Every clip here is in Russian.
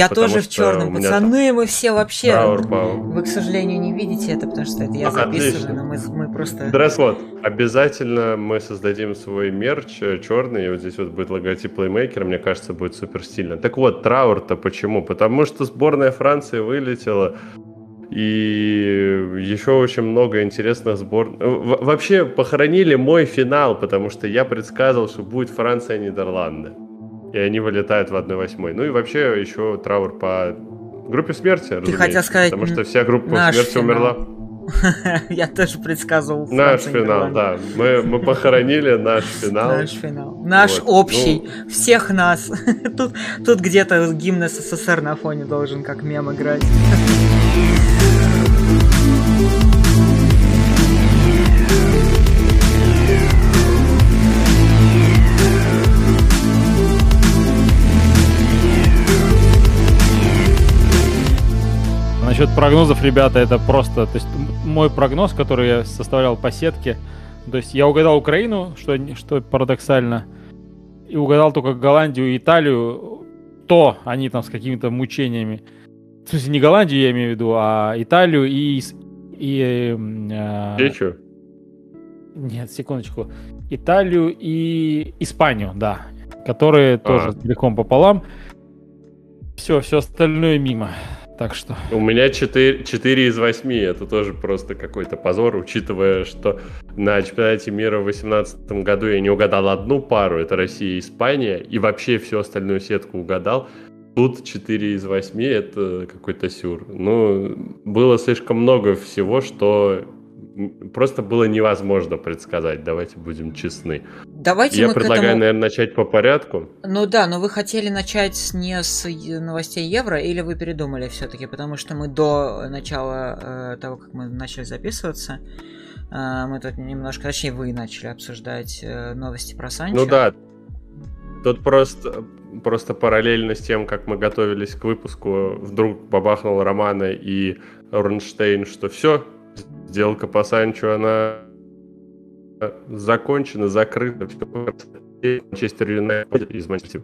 Я тоже в черном, пацаны, мы все вообще... Вы, к сожалению, не видите это, потому что это я записываю, но мы, мы просто... Дресс-код. Обязательно мы создадим свой мерч э, черный, и вот здесь вот будет логотип плеймейкера, мне кажется, будет супер стильно. Так вот, траур-то почему? Потому что сборная Франции вылетела и еще очень много интересных сбор... Вообще похоронили мой финал, потому что я предсказывал, что будет Франция-Нидерланды. И они вылетают в 1-8. Ну и вообще еще траур по группе смерти, Ты хотел сказать Потому что вся группа смерти финал. умерла. Я тоже предсказывал. Наш финал, да. Мы, мы похоронили наш финал. Наш финал. Наш вот. общий. Ну... Всех нас. Тут, тут где-то гимн СССР на фоне должен как мем играть. Насчет прогнозов, ребята, это просто... То есть мой прогноз, который я составлял по сетке, то есть я угадал Украину, что, что парадоксально, и угадал только Голландию и Италию, то они там с какими-то мучениями. В смысле, не Голландию я имею в виду, а Италию и... и э, Нет, секундочку. Италию и Испанию, да. Которые а. тоже целиком пополам. Все, все остальное мимо. Так что... У меня 4, 4 из 8. Это тоже просто какой-то позор, учитывая, что на чемпионате мира в 2018 году я не угадал одну пару, это Россия и Испания, и вообще всю остальную сетку угадал. Тут 4 из 8 это какой-то сюр. Ну, было слишком много всего, что просто было невозможно предсказать, давайте будем честны. Давайте Я мы предлагаю, этому... наверное, начать по порядку. Ну да, но вы хотели начать не с новостей евро, или вы передумали все-таки, потому что мы до начала э, того, как мы начали записываться, э, мы тут немножко, точнее, вы начали обсуждать э, новости про Санчо. Ну да, тут просто просто параллельно с тем, как мы готовились к выпуску, вдруг бабахнул Романа и Орнштейн, что все, Сделка по Санчо, она закончена, закрыта. Манчестер Юнайтед из Манчестера.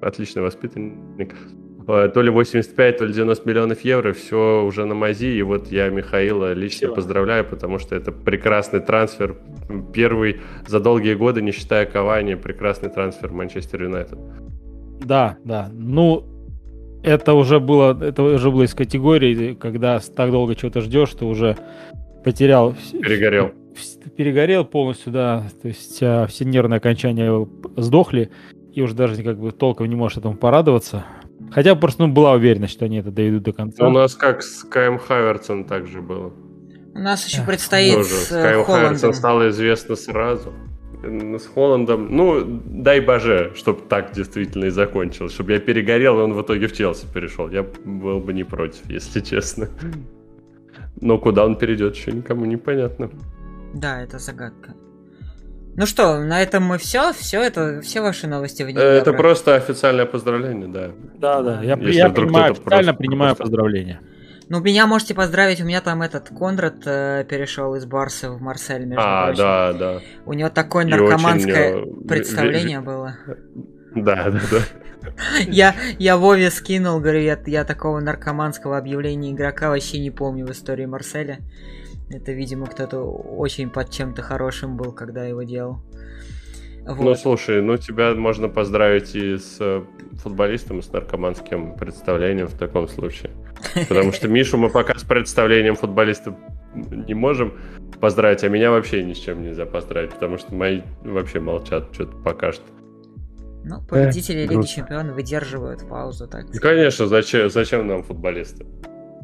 Отличный воспитанник. Э, то ли 85, то ли 90 миллионов евро, все уже на мази. И вот я Михаила лично все. поздравляю, потому что это прекрасный трансфер. Первый за долгие годы, не считая Кавани, прекрасный трансфер Манчестер Юнайтед. Да, да. Ну, это уже было, это уже было из категории, когда так долго чего-то ждешь, что уже потерял... Перегорел. Перегорел полностью, да. То есть а, все нервные окончания сдохли, и уже даже как бы толком не можешь этому порадоваться. Хотя просто ну, была уверенность, что они это доведут до конца. У нас как с Каем Хаверсом также было. У нас еще предстоит Тоже. с Каем Хаверсом стало известно сразу. С Холландом, ну, дай боже, чтобы так действительно и закончилось. Чтобы я перегорел, и он в итоге в Челси перешел. Я был бы не против, если честно. Но куда он перейдет, еще никому не понятно. Да, это загадка. Ну что, на этом мы все, все это, все ваши новости в Это просто официальное поздравление, да. Да, да, я, я принимаю, официально принимаю просто... поздравления. Ну, меня можете поздравить, у меня там этот Конрад э, перешел из Барса в Марсель, между а, прочим. да, да. У него такое наркоманское очень, э, представление было. Да, да, да. Я, я Вове скинул, говорю, я, я такого наркоманского объявления игрока вообще не помню в истории Марселя. Это, видимо, кто-то очень под чем-то хорошим был, когда его делал. Вот. Ну, слушай, ну тебя можно поздравить и с э, футболистом, и с наркоманским представлением в таком случае. Потому что Мишу мы пока с представлением футболиста не можем поздравить, а меня вообще ни с чем нельзя поздравить, потому что мои вообще молчат что-то пока что. Ну, победители э, Лиги Чемпионов выдерживают паузу. Так. Конечно, зачем, зачем нам футболисты?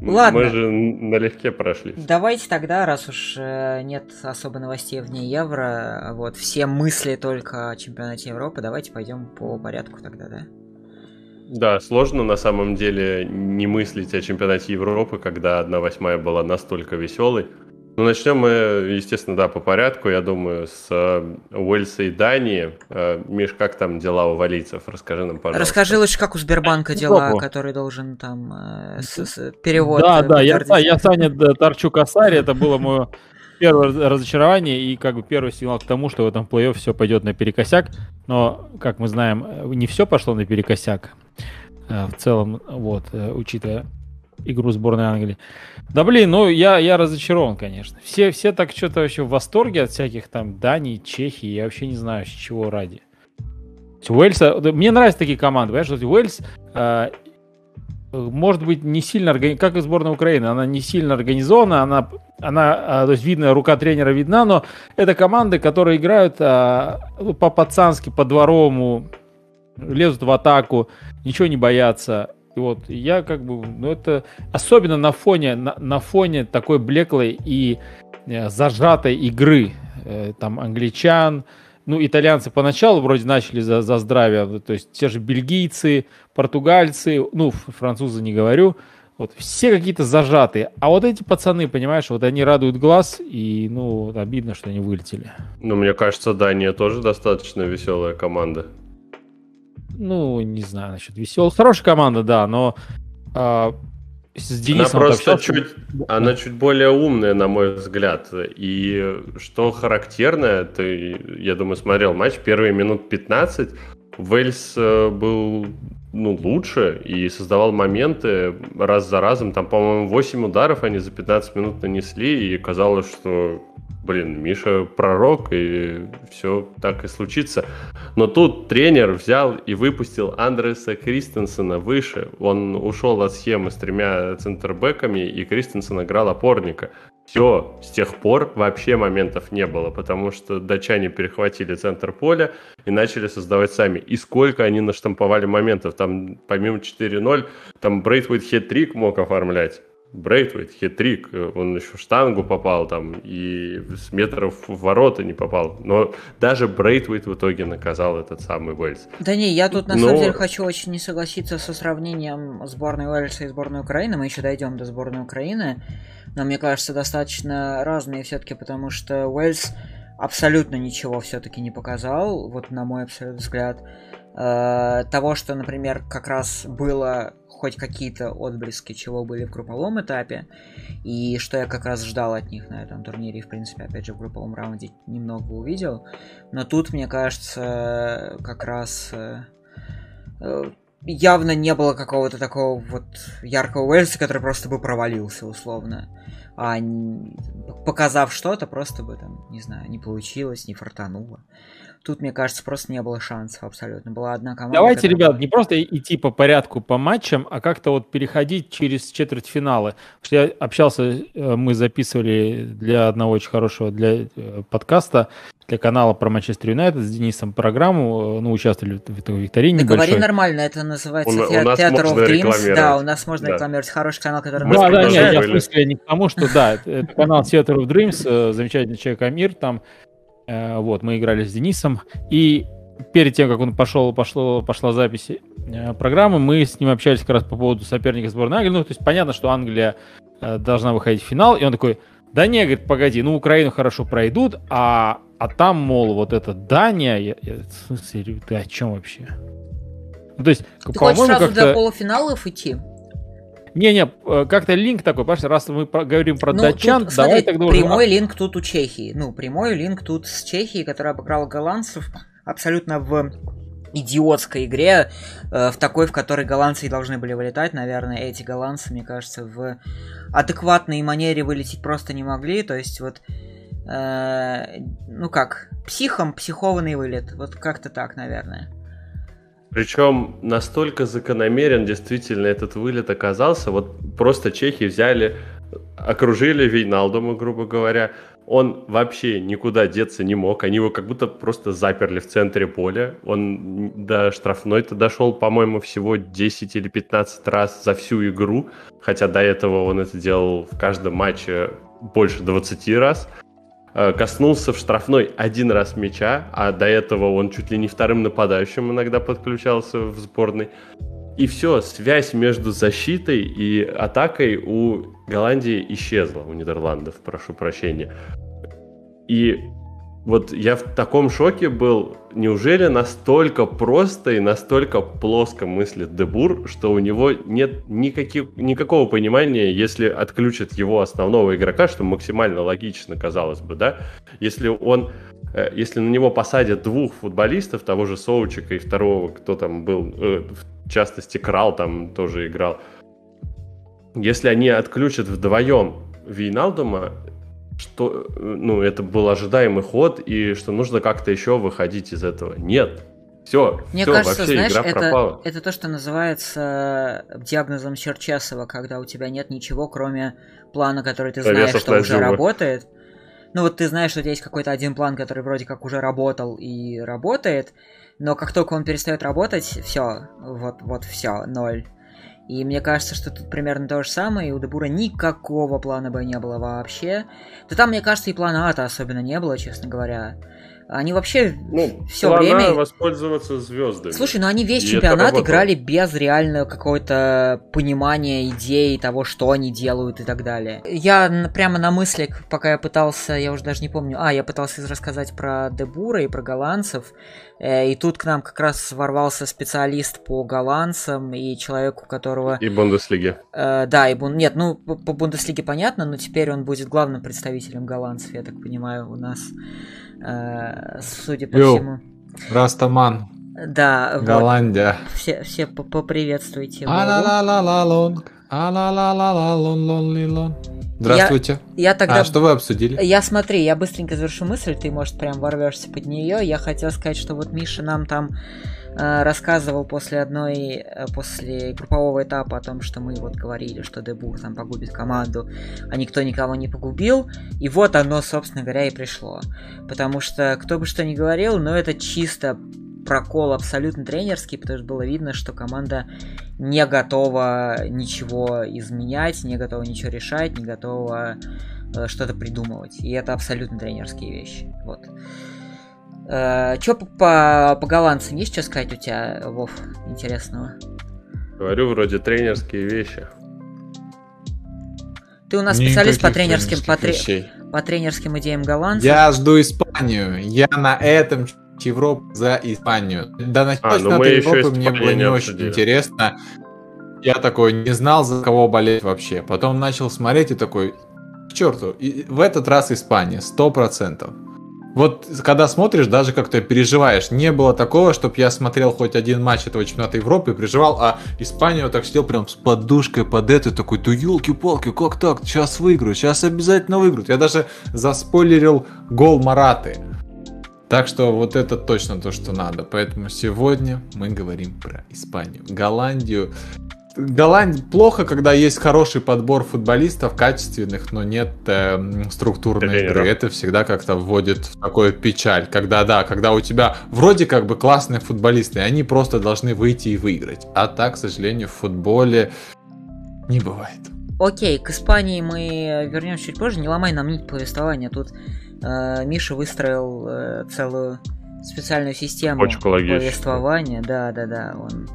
Ладно. Мы же налегке прошли. Давайте тогда, раз уж э, нет особо новостей вне Евро, вот все мысли только о чемпионате Европы, давайте пойдем по порядку тогда, да? Да, сложно на самом деле не мыслить о чемпионате Европы, когда одна восьмая была настолько веселой. Ну, начнем мы, естественно, да, по порядку, я думаю, с э, Уэльса и Дании. Э, Миш, как там дела у валийцев? Расскажи нам, пожалуйста. Расскажи лучше, как у Сбербанка дела, который должен там э, с, с, перевод... Да, да, я, я Саня торчу косарь, это было мое первое разочарование и как бы первый сигнал к тому, что в этом плей-офф все пойдет наперекосяк. Но, как мы знаем, не все пошло наперекосяк. э, в целом, вот, учитывая игру сборной Англии. Да блин, ну я, я разочарован, конечно. Все, все так что-то вообще в восторге от всяких там Дании, Чехии, я вообще не знаю, с чего ради. Уэльса, мне нравятся такие команды, понимаешь, что Уэльс э, может быть не сильно, как и сборная Украины, она не сильно организована, она, она, то есть видно, рука тренера видна, но это команды, которые играют а, ну, по-пацански, по-дворовому, лезут в атаку, ничего не боятся. Вот я как бы, ну это особенно на фоне, на, на фоне такой блеклой и э, зажатой игры, э, там англичан, ну, итальянцы поначалу вроде начали за, за здравие, то есть те же бельгийцы, португальцы, ну, французы не говорю, вот все какие-то зажатые. А вот эти пацаны, понимаешь, вот они радуют глаз, и, ну, обидно, что они вылетели. Ну, мне кажется, Дания тоже достаточно веселая команда. Ну, не знаю насчет веселая. Хорошая команда, да, но а, с Денисом она просто общался... чуть, она чуть более умная, на мой взгляд. И что характерно, ты, я думаю, смотрел матч, первые минут 15 Вельс э, был ну, лучше и создавал моменты раз за разом. Там, по-моему, 8 ударов они за 15 минут нанесли, и казалось, что блин, Миша пророк, и все так и случится. Но тут тренер взял и выпустил Андреса Кристенсена выше. Он ушел от схемы с тремя центрбэками, и Кристенсен играл опорника. Все, с тех пор вообще моментов не было, потому что датчане перехватили центр поля и начали создавать сами. И сколько они наштамповали моментов. Там помимо 4-0, там Брейтвуд хет-трик мог оформлять. Брейтвейт, хитрик, он еще в штангу попал там и с метров в ворота не попал. Но даже Брейтвейт в итоге наказал этот самый Уэльс. Да не, я тут на Но... самом деле хочу очень не согласиться со сравнением сборной Уэльса и сборной Украины. Мы еще дойдем до сборной Украины. Но мне кажется, достаточно разные все-таки, потому что Уэльс абсолютно ничего все-таки не показал, вот на мой абсолютный взгляд. Э, того, что, например, как раз было хоть какие-то отблески, чего были в групповом этапе, и что я как раз ждал от них на этом турнире, и, в принципе, опять же, в групповом раунде немного увидел. Но тут, мне кажется, как раз э, явно не было какого-то такого вот яркого Уэльса, который просто бы провалился, условно. А показав что-то, просто бы там, не знаю, не получилось, не фартануло. Тут, мне кажется, просто не было шансов абсолютно. Была одна команда. Давайте, которая... ребят, не просто идти по порядку по матчам, а как-то вот переходить через четвертьфиналы. Потому что я общался, э, мы записывали для одного очень хорошего для э, подкаста, для канала про Манчестер Юнайтед с Денисом программу, э, ну, участвовали в этой викторине. Да говори нормально, это называется у, у Theater of Dreams. Да, у нас можно да. рекламировать хороший канал, который мы Да, да, нет, я в смысле не к тому, что да, это канал Theater of Dreams, замечательный человек Амир, там вот, мы играли с Денисом, и перед тем, как он пошел, пошло, пошла запись э, программы, мы с ним общались как раз по поводу соперника сборной Англии. Ну, то есть понятно, что Англия э, должна выходить в финал, и он такой, да не, говорит, погоди, ну, Украину хорошо пройдут, а, а там, мол, вот это Дания, я, я, в смысле, ты о чем вообще? Ну, то есть, ты хочешь сразу до полуфиналов идти? Не-не, э, как-то линк такой, понимаешь, раз мы говорим про ну, датчан, тут, давай смотри, тогда уже... Прямой линк тут у Чехии. Ну, прямой линк тут с Чехией, которая обыграла голландцев абсолютно в идиотской игре, э, в такой, в которой голландцы и должны были вылетать. Наверное, эти голландцы, мне кажется, в адекватной манере вылететь просто не могли. То есть вот, э, ну как, психом психованный вылет. Вот как-то так, наверное. Причем настолько закономерен действительно этот вылет оказался. Вот просто чехи взяли, окружили Вейналдома, грубо говоря. Он вообще никуда деться не мог. Они его как будто просто заперли в центре поля. Он до штрафной-то дошел, по-моему, всего 10 или 15 раз за всю игру. Хотя до этого он это делал в каждом матче больше 20 раз. Э, коснулся в штрафной один раз мяча, а до этого он чуть ли не вторым нападающим иногда подключался в сборной. И все, связь между защитой и атакой у Голландии исчезла, у Нидерландов, прошу прощения. И вот я в таком шоке был. Неужели настолько просто и настолько плоско мыслит Дебур, что у него нет никаких, никакого понимания, если отключат его основного игрока, что максимально логично, казалось бы, да? Если он э, если на него посадят двух футболистов, того же Соучика и второго, кто там был, э, в частности, Крал там тоже играл, если они отключат вдвоем Вейналдума, что ну, это был ожидаемый ход, и что нужно как-то еще выходить из этого. Нет. Все, Мне все, кажется, вообще знаешь, игра это, пропала. это то, что называется диагнозом Черчесова, когда у тебя нет ничего, кроме плана, который ты знаешь, что уже работает. Ну вот ты знаешь, что у тебя есть какой-то один план, который вроде как уже работал и работает, но как только он перестает работать, все, вот, вот все, ноль. И мне кажется, что тут примерно то же самое, и у Дебура никакого плана Б не было вообще. Да там, мне кажется, и плана А-то особенно не было, честно говоря. Они вообще Ну, все время... воспользоваться звездами. Слушай, ну они весь И чемпионат играли без реального какого-то понимания идей того, что они делают и так далее. Я прямо на мыслях, пока я пытался, я уже даже не помню, а, я пытался рассказать про Дебура и про голландцев, э, и тут к нам как раз ворвался специалист по голландцам и человек, у которого... И Бундеслиги. Э, да, и Бун... Нет, ну, по, по Бундеслиге понятно, но теперь он будет главным представителем голландцев, я так понимаю, у нас, судя по Йоу. всему. Растаман, Да, вот. Голландия. Все, все по- поприветствуйте. Здравствуйте. Я тогда... А что вы обсудили? Я смотри, я быстренько завершу мысль, ты, может, прям ворвешься под нее. Я хотел сказать, что вот Миша нам там э, рассказывал после одной, э, после группового этапа о том, что мы вот говорили, что Дебур там погубит команду, а никто никого не погубил. И вот оно, собственно говоря, и пришло. Потому что, кто бы что ни говорил, но это чисто прокол абсолютно тренерский, потому что было видно, что команда не готова ничего изменять, не готова ничего решать, не готова э, что-то придумывать. И это абсолютно тренерские вещи. Вот. Че по, по, по голландцам есть что сказать у тебя, Вов, интересного? Говорю, вроде тренерские вещи. Ты у нас специалист по Никаких тренерским, по, вещей. по тренерским идеям голландцев. Я жду Испанию. Я на этом чемпионате Европы за Испанию. До начала А, ну мы Европы мне было не не очень обсудили. интересно. Я такой не знал, за кого болеть вообще. Потом начал смотреть и такой, к черту, и в этот раз Испания, сто процентов. Вот когда смотришь, даже как-то переживаешь. Не было такого, чтобы я смотрел хоть один матч этого чемпионата Европы и переживал, а Испания вот так сидел прям с подушкой под это, такой, да елки-палки, как так? Сейчас выиграют, сейчас обязательно выиграют. Я даже заспойлерил гол Мараты. Так что вот это точно то, что надо. Поэтому сегодня мы говорим про Испанию. Голландию. Голландия плохо, когда есть хороший подбор футболистов, качественных, но нет э, структурной Тренеров. игры. Это всегда как-то вводит в такую печаль. Когда, да, когда у тебя вроде как бы классные футболисты, и они просто должны выйти и выиграть. А так, к сожалению, в футболе не бывает. Окей, к Испании мы вернемся чуть позже. Не ломай нам нить повествования. Тут э, Миша выстроил э, целую специальную систему Очень повествования. Да, да, да. Он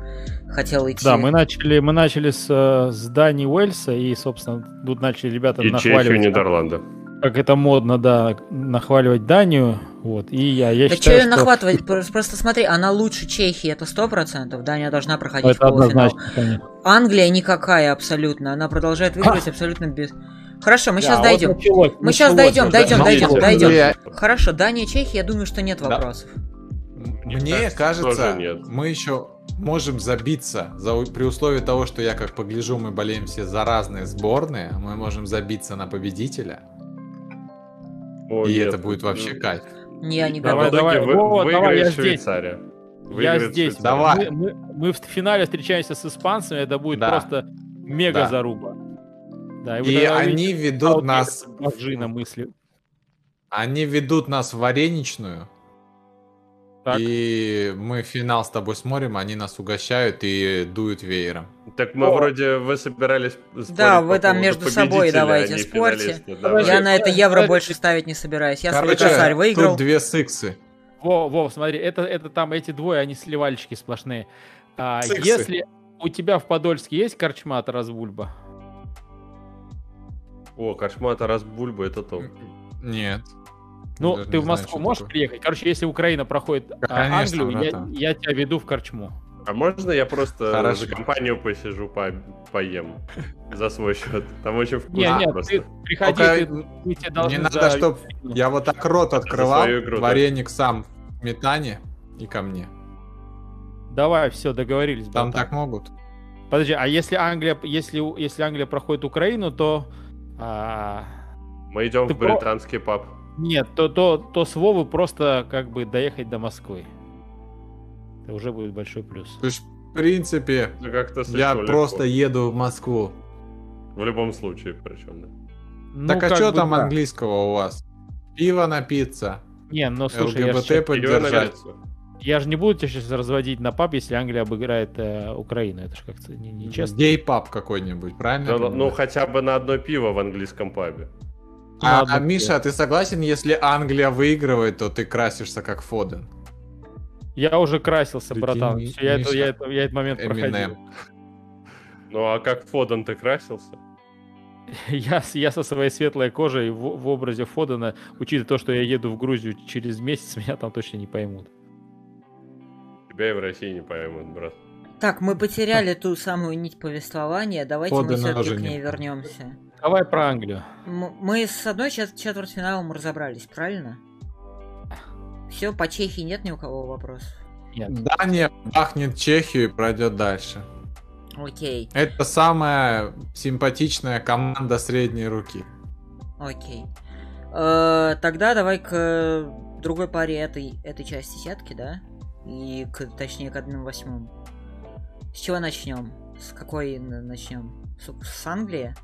хотел идти. Да, мы начали, мы начали с, э, с Дании Уэльса, и, собственно, тут начали ребята И Чехию, нахваливать, Нидерланды. как это модно, да, нахваливать Данию. Вот, и я, я Да что считаю, ее что нахватывать? Просто, смотри, она лучше Чехии, это сто процентов. Дания должна проходить в это полуфинал. однозначно, конечно. Англия никакая абсолютно. Она продолжает выигрывать абсолютно без. Хорошо, мы сейчас Да, дойдем. вот началось, Мы сейчас началось дойдем, уже. дойдем, дойдем, вот дойдем. Англия- Хорошо, Дания, Чехия, я думаю, что нет Да. вопросов. Мне Мне кажется, кажется, тоже нет. мы еще можем забиться за, при условии того, что я как погляжу, мы болеем все за разные сборные, мы можем забиться на победителя, О, и нет. это будет вообще кайф. Не, они Давай, давай, вы- Вова, давай, я здесь. Швейцария. Я Выиграет здесь. Швейцария. Давай. Мы, мы- мы в финале встречаемся с испанцами, это будет Да. просто мега Да. заруба. Да, вы И тогда они ведут нас, мозжи на мысли. они ведут нас в вареничную, Так. и мы финал с тобой смотрим, они нас угощают и дуют веером. Так мы О. вроде вы собирались спорить Да, по вы там поводу между собой давайте а спорьте. Давай. Я на это евро подожди. больше ставить не собираюсь. Я свой Короче, косарь выиграл. тут две сыксы. Во, Вов, смотри, это, это там эти двое, они сливальщики сплошные. А, если у тебя в Подольске есть корчма от Разбульба? О, Кошмата раз бульба, это топ. Нет. Ну, Даже ты в знаю, Москву что можешь такое. приехать? Короче, если Украина проходит а, Конечно, Англию, я, братан. я тебя веду в Корчму. А можно я просто Хорошо. за компанию посижу, по- поем за свой счет? Там очень вкусно Не, нет, просто. ты приходи, Только ты, тебе должны Не за- надо, чтоб я вот так рот открывал, игру, да. вареник сам в метане и ко мне. Давай, все, договорились. Там братан. так могут. Подожди, а если Англия, если, если Англия проходит Украину, то... а, Мы идем Ты в про- британский паб. Нет, то, то, то с Вовы просто как бы доехать до Москвы. Это уже будет большой плюс. То есть, в принципе, как-то я легко. просто еду в Москву. В любом случае, причем, да. Ну, так а что бы там да. английского у вас? Пиво напиться, Не, ну слушай, я, ЛГБТ Её поддержать. я же не буду тебя сейчас разводить на пап, если Англия обыграет э, Украину. Это же как-то не- нечестно. Гей-паб какой-нибудь, правильно? я Ну, хотя бы на одно пиво в английском пабе. А, а, Миша, ты согласен, если Англия выигрывает, то ты красишься как Фоден? Я уже красился, Прикинь, братан. Ми- Всё, я, это, Миша, я, это- я этот момент проходил. Эминем. Ну а как Фоден ты красился? Я, я со своей светлой кожей в, в образе Фодена, учитывая то, что я еду в Грузию через месяц, меня там точно не поймут. Тебя и в России не поймут, брат. Так, мы потеряли ту самую нить повествования. Давайте мы Фодена все-таки уже к ней нет. вернемся. Давай про Англию. Мы с одной чет- четвертьфиналом разобрались, правильно? Все, по Чехии нет ни у кого вопросов. Нет. Дания бахнет Чехию и пройдет дальше. Окей, Это самая симпатичная команда средней руки. окей. Э, тогда давай к другой паре этой, этой части сетки, да? И к, точнее к одному восьмому. С чего начнем? С какой начнем? С, с Англии?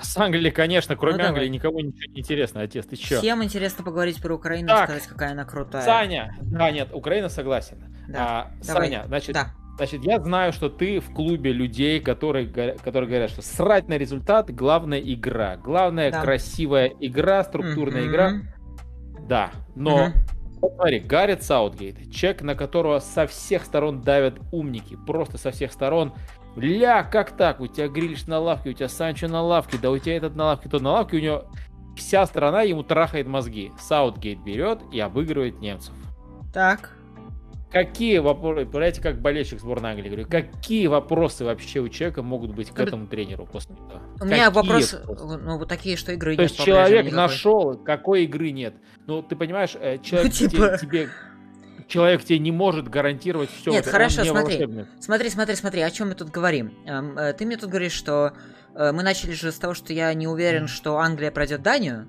С Англией, конечно, кроме Ну, давай. Англии никого ничего не интересно. Отец, ты чё? Всем интересно поговорить про Украину, Так. сказать, какая она крутая. Саня! Да, нет, Украина согласен. Да, А, давай. Саня, значит, Да. значит, я знаю, что ты в клубе людей, которые, которые говорят, что срать на результат, главная игра. Главная Да. красивая игра, структурная Мгм. игра. Да, но. Вот смотри, Гаррет Саутгейт, человек, на которого со всех сторон давят умники, просто со всех сторон. Ля, как так? У тебя Грилиш на лавке, у тебя Санчо на лавке, да у тебя этот на лавке, тот на лавке, у него вся страна ему трахает мозги. Саутгейт берет и обыгрывает немцев. Так. Какие вопросы, понимаете, как болельщик сборной Англии, говорю, какие вопросы вообще у человека могут быть к Ну, этому тренеру после этого? У меня Какие вопрос, вопросы? ну, вот такие, что игры То нет есть по-прежнему человек никакой. нашел, какой игры нет. Ну, ты понимаешь, э, человек типа- тебе, тебе- человек тебе не может гарантировать все. Нет, хорошо, смотри. Смотри, смотри, смотри, о чем мы тут говорим. Эм, э, Ты мне тут говоришь, что э, мы начали же с того, что я не уверен, что Англия пройдет Данию.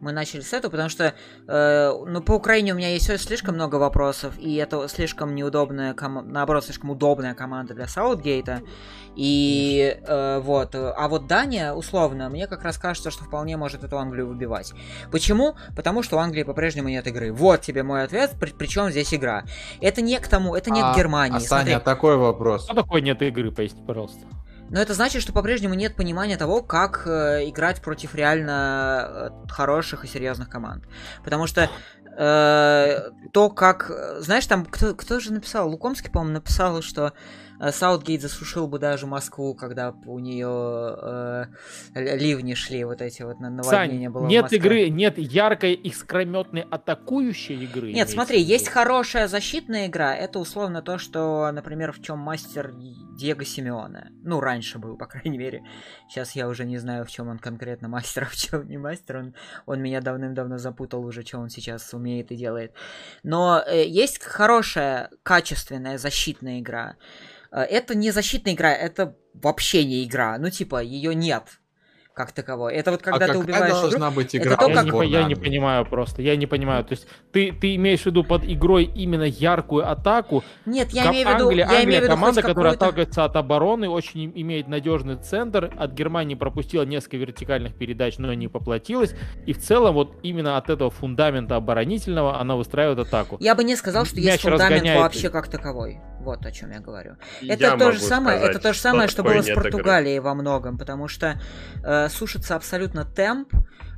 Мы начали с этого, потому что, э, ну, по Украине у меня есть слишком много вопросов, и это слишком неудобная, кома- наоборот, слишком удобная команда для Саутгейта. И э, вот, а вот Дания, условно, мне как раз кажется, что вполне может эту Англию выбивать. Почему? Потому что у Англии по-прежнему нет игры. Вот тебе мой ответ, при, причем здесь игра. Это не к тому, это не а, к Германии. А, Смотри. Саня, такой вопрос. Что такое нет игры, поясни, пожалуйста. Но это значит, что по-прежнему нет понимания того, как э, играть против реально э, хороших и серьезных команд. Потому что э, то, как... э, Знаешь, там кто, кто же написал? Лукомский, по-моему, написал, что э, Саутгейт засушил бы даже Москву, когда у нее э, ливни шли, вот эти вот на- наводнения Сань, было нет игры, нет яркой искрометной атакующей игры. Нет, смотри, виду. есть хорошая защитная игра. Это условно то, что, например, в чем мастер Диего Симеоне. Ну, раньше был, по крайней мере. Сейчас я уже не знаю, в чем он конкретно мастер, а в чем не мастер. Он, он меня давным-давно запутал уже, что он сейчас умеет и делает. Но э, есть хорошая, качественная защитная игра. Э, это не защитная игра, это вообще не игра. Ну, типа, ее нет как таковой. Это вот когда а ты убиваешь игру- должна быть это игра то, у я, как- не, я не понимаю просто, я не понимаю. То есть ты, ты имеешь в виду под игрой именно яркую атаку? Нет, я Ком- имею в виду... Англия, я имею Англия в виду команда, которая отталкивается от обороны, очень им- имеет надежный центр. От Германии пропустила несколько вертикальных передач, но не поплатилась. И в целом вот именно от этого фундамента оборонительного она выстраивает атаку. Я бы не сказал, что есть Мяч фундамент разгоняет. вообще как таковой. Вот о чем я говорю. Это я то же самое, сказать, это то же самое, что, такое было с нет игры. Португалией во многом, потому что э, сушится абсолютно темп.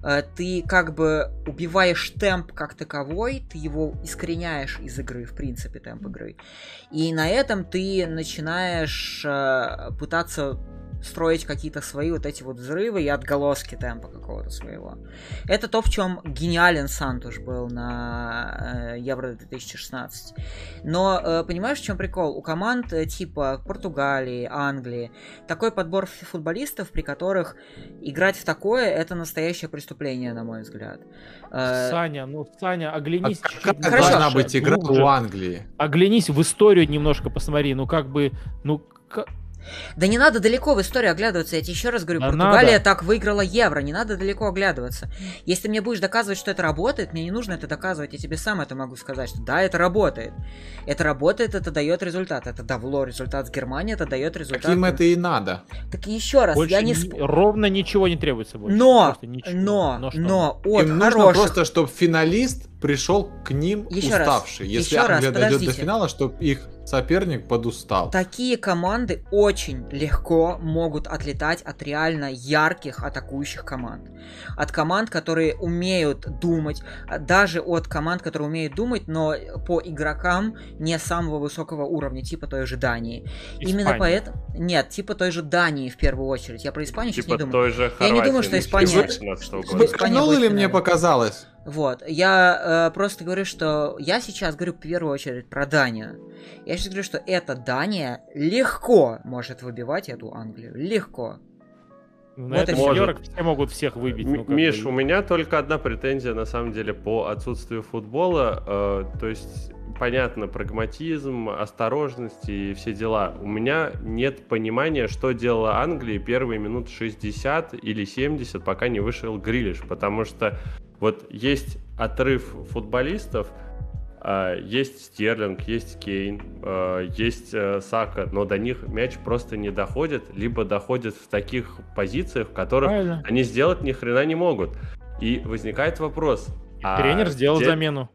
э, ты как бы убиваешь темп как таковой, ты его искореняешь из игры, в принципе, темп игры. И на этом ты начинаешь э, пытаться строить какие-то свои вот эти вот взрывы и отголоски темпа какого-то своего. Это то, в чем гениален Сантуш был на э, Евро 2016. Но э, понимаешь, в чем прикол? У команд э, типа Португалии, Англии такой подбор футболистов, при которых играть в такое это настоящее преступление, на мой взгляд. Э, Саня, ну Саня, оглянись. А как должна быть игра у Англии? Оглянись в историю немножко, посмотри, ну как бы, ну да не надо далеко в историю оглядываться, я тебе еще раз говорю, да Португалия надо. так выиграла евро, не надо далеко оглядываться. Если ты мне будешь доказывать, что это работает, мне не нужно это доказывать, я тебе сам это могу сказать, что да, это работает. Это работает, это дает результат. Это давало результат с Германией, это дает результат. Таким это и надо. Так еще раз, больше я не... Ни, ровно ничего не требуется больше. Но, но, но, но, от Им хороших... нужно просто, чтобы финалист пришел к ним еще уставший. Раз, Если Англия раз, дойдет до финала, чтобы их соперник подустал. Такие команды очень легко могут отлетать от реально ярких атакующих команд. От команд, которые умеют думать, даже от команд, которые умеют думать, но по игрокам не самого высокого уровня, типа той же Дании. Испания. Именно поэтому... Нет, типа той же Дании в первую очередь. Я про Испанию типа сейчас не думаю. Той же Я не думаю, что Испания... Испания ли мне показалось? Вот, я э, просто говорю, что я сейчас говорю в первую очередь про Данию. Я сейчас говорю, что эта Дания легко может выбивать эту Англию. Легко. Ну, на вот это все могут всех выбить. Ну, Миш, бы. у меня только одна претензия на самом деле по отсутствию футбола. Э, то есть понятно, прагматизм, осторожность и все дела. У меня нет понимания, что делала Англия первые минут 60 или 70, пока не вышел Грилиш, потому что вот есть отрыв футболистов, а, есть Стерлинг, есть Кейн, а, есть э, Сака, но до них мяч просто не доходит, либо доходит в таких позициях, в которых Правильно. они сделать ни хрена не могут. И возникает вопрос. А тренер сделал где... замену.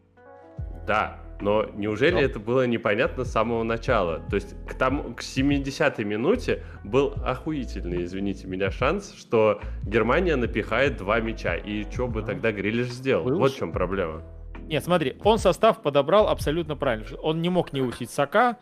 Да, но неужели Но. это было непонятно с самого начала? То есть к, тому, к 70-й минуте был охуительный, извините меня, шанс, что Германия напихает два мяча. И что бы тогда Грилиш сделал? Был вот в чем проблема. Нет, смотри, он состав подобрал абсолютно правильно. Он не мог не усить Сака,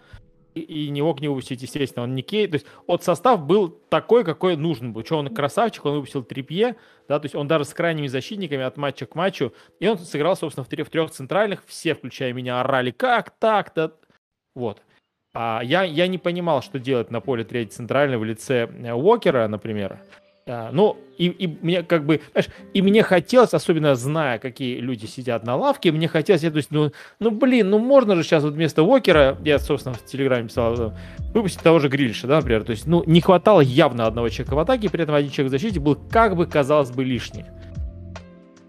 и мог не выпустить, естественно, он не кей. То есть от состав был такой, какой нужен был. Что он красавчик, он выпустил Трипье, да, то есть он даже с крайними защитниками от матча к матчу, и он сыграл, собственно, в, трех, в трех центральных, все, включая меня, орали, как так-то, вот. А я, я не понимал, что делать на поле третьей центральной в лице э, Уокера, например. А, ну, и, и мне как бы, знаешь, и мне хотелось, особенно зная, какие люди сидят на лавке, мне хотелось, то есть, ну, ну, блин, ну можно же сейчас вот вместо Уокера, я, собственно, в Телеграме писал, выпустить того же Грильша, да, например, то есть, ну, не хватало явно одного человека в атаке, при этом один человек в защите был, как бы, казалось бы, лишний.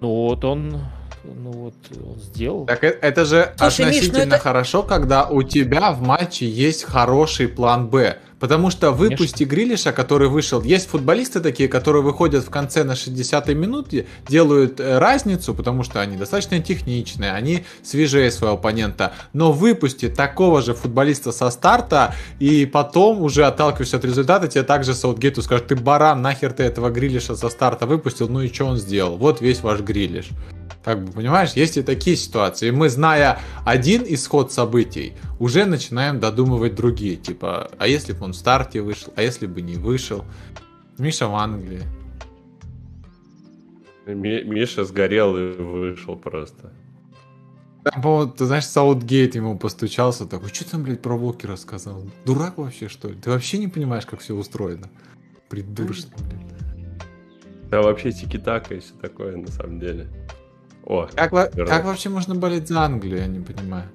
Ну, вот он ну вот он сделал. Так это, это же Слушай, относительно Миш, ну это... хорошо, когда у тебя в матче есть хороший план Б. Потому что выпусти Грилиша, который вышел, есть футболисты такие, которые выходят в конце на 60-й минуте, делают э, разницу, потому что они достаточно техничные, они свежее своего оппонента. Но выпусти такого же футболиста со старта, и потом уже отталкиваешься от результата, тебе также Саутгейту скажут, ты баран, нахер ты этого Грилиша со старта выпустил, ну и что он сделал? Вот весь ваш Грилиш. Как бы, понимаешь, есть и такие ситуации. И мы, зная один исход событий, уже начинаем додумывать другие. Типа, а если бы он в старте вышел, а если бы не вышел? Миша в Англии. Ми- Миша сгорел и вышел просто. Там, по ты знаешь, Саутгейт ему постучался, такой, что там, блядь, про Вокера сказал? Дурак вообще, что ли? Ты вообще не понимаешь, как все устроено? Придурочно, блядь. Да вообще тики-така и все такое, на самом деле. О, как, как вообще можно болеть за Англию, я не понимаю.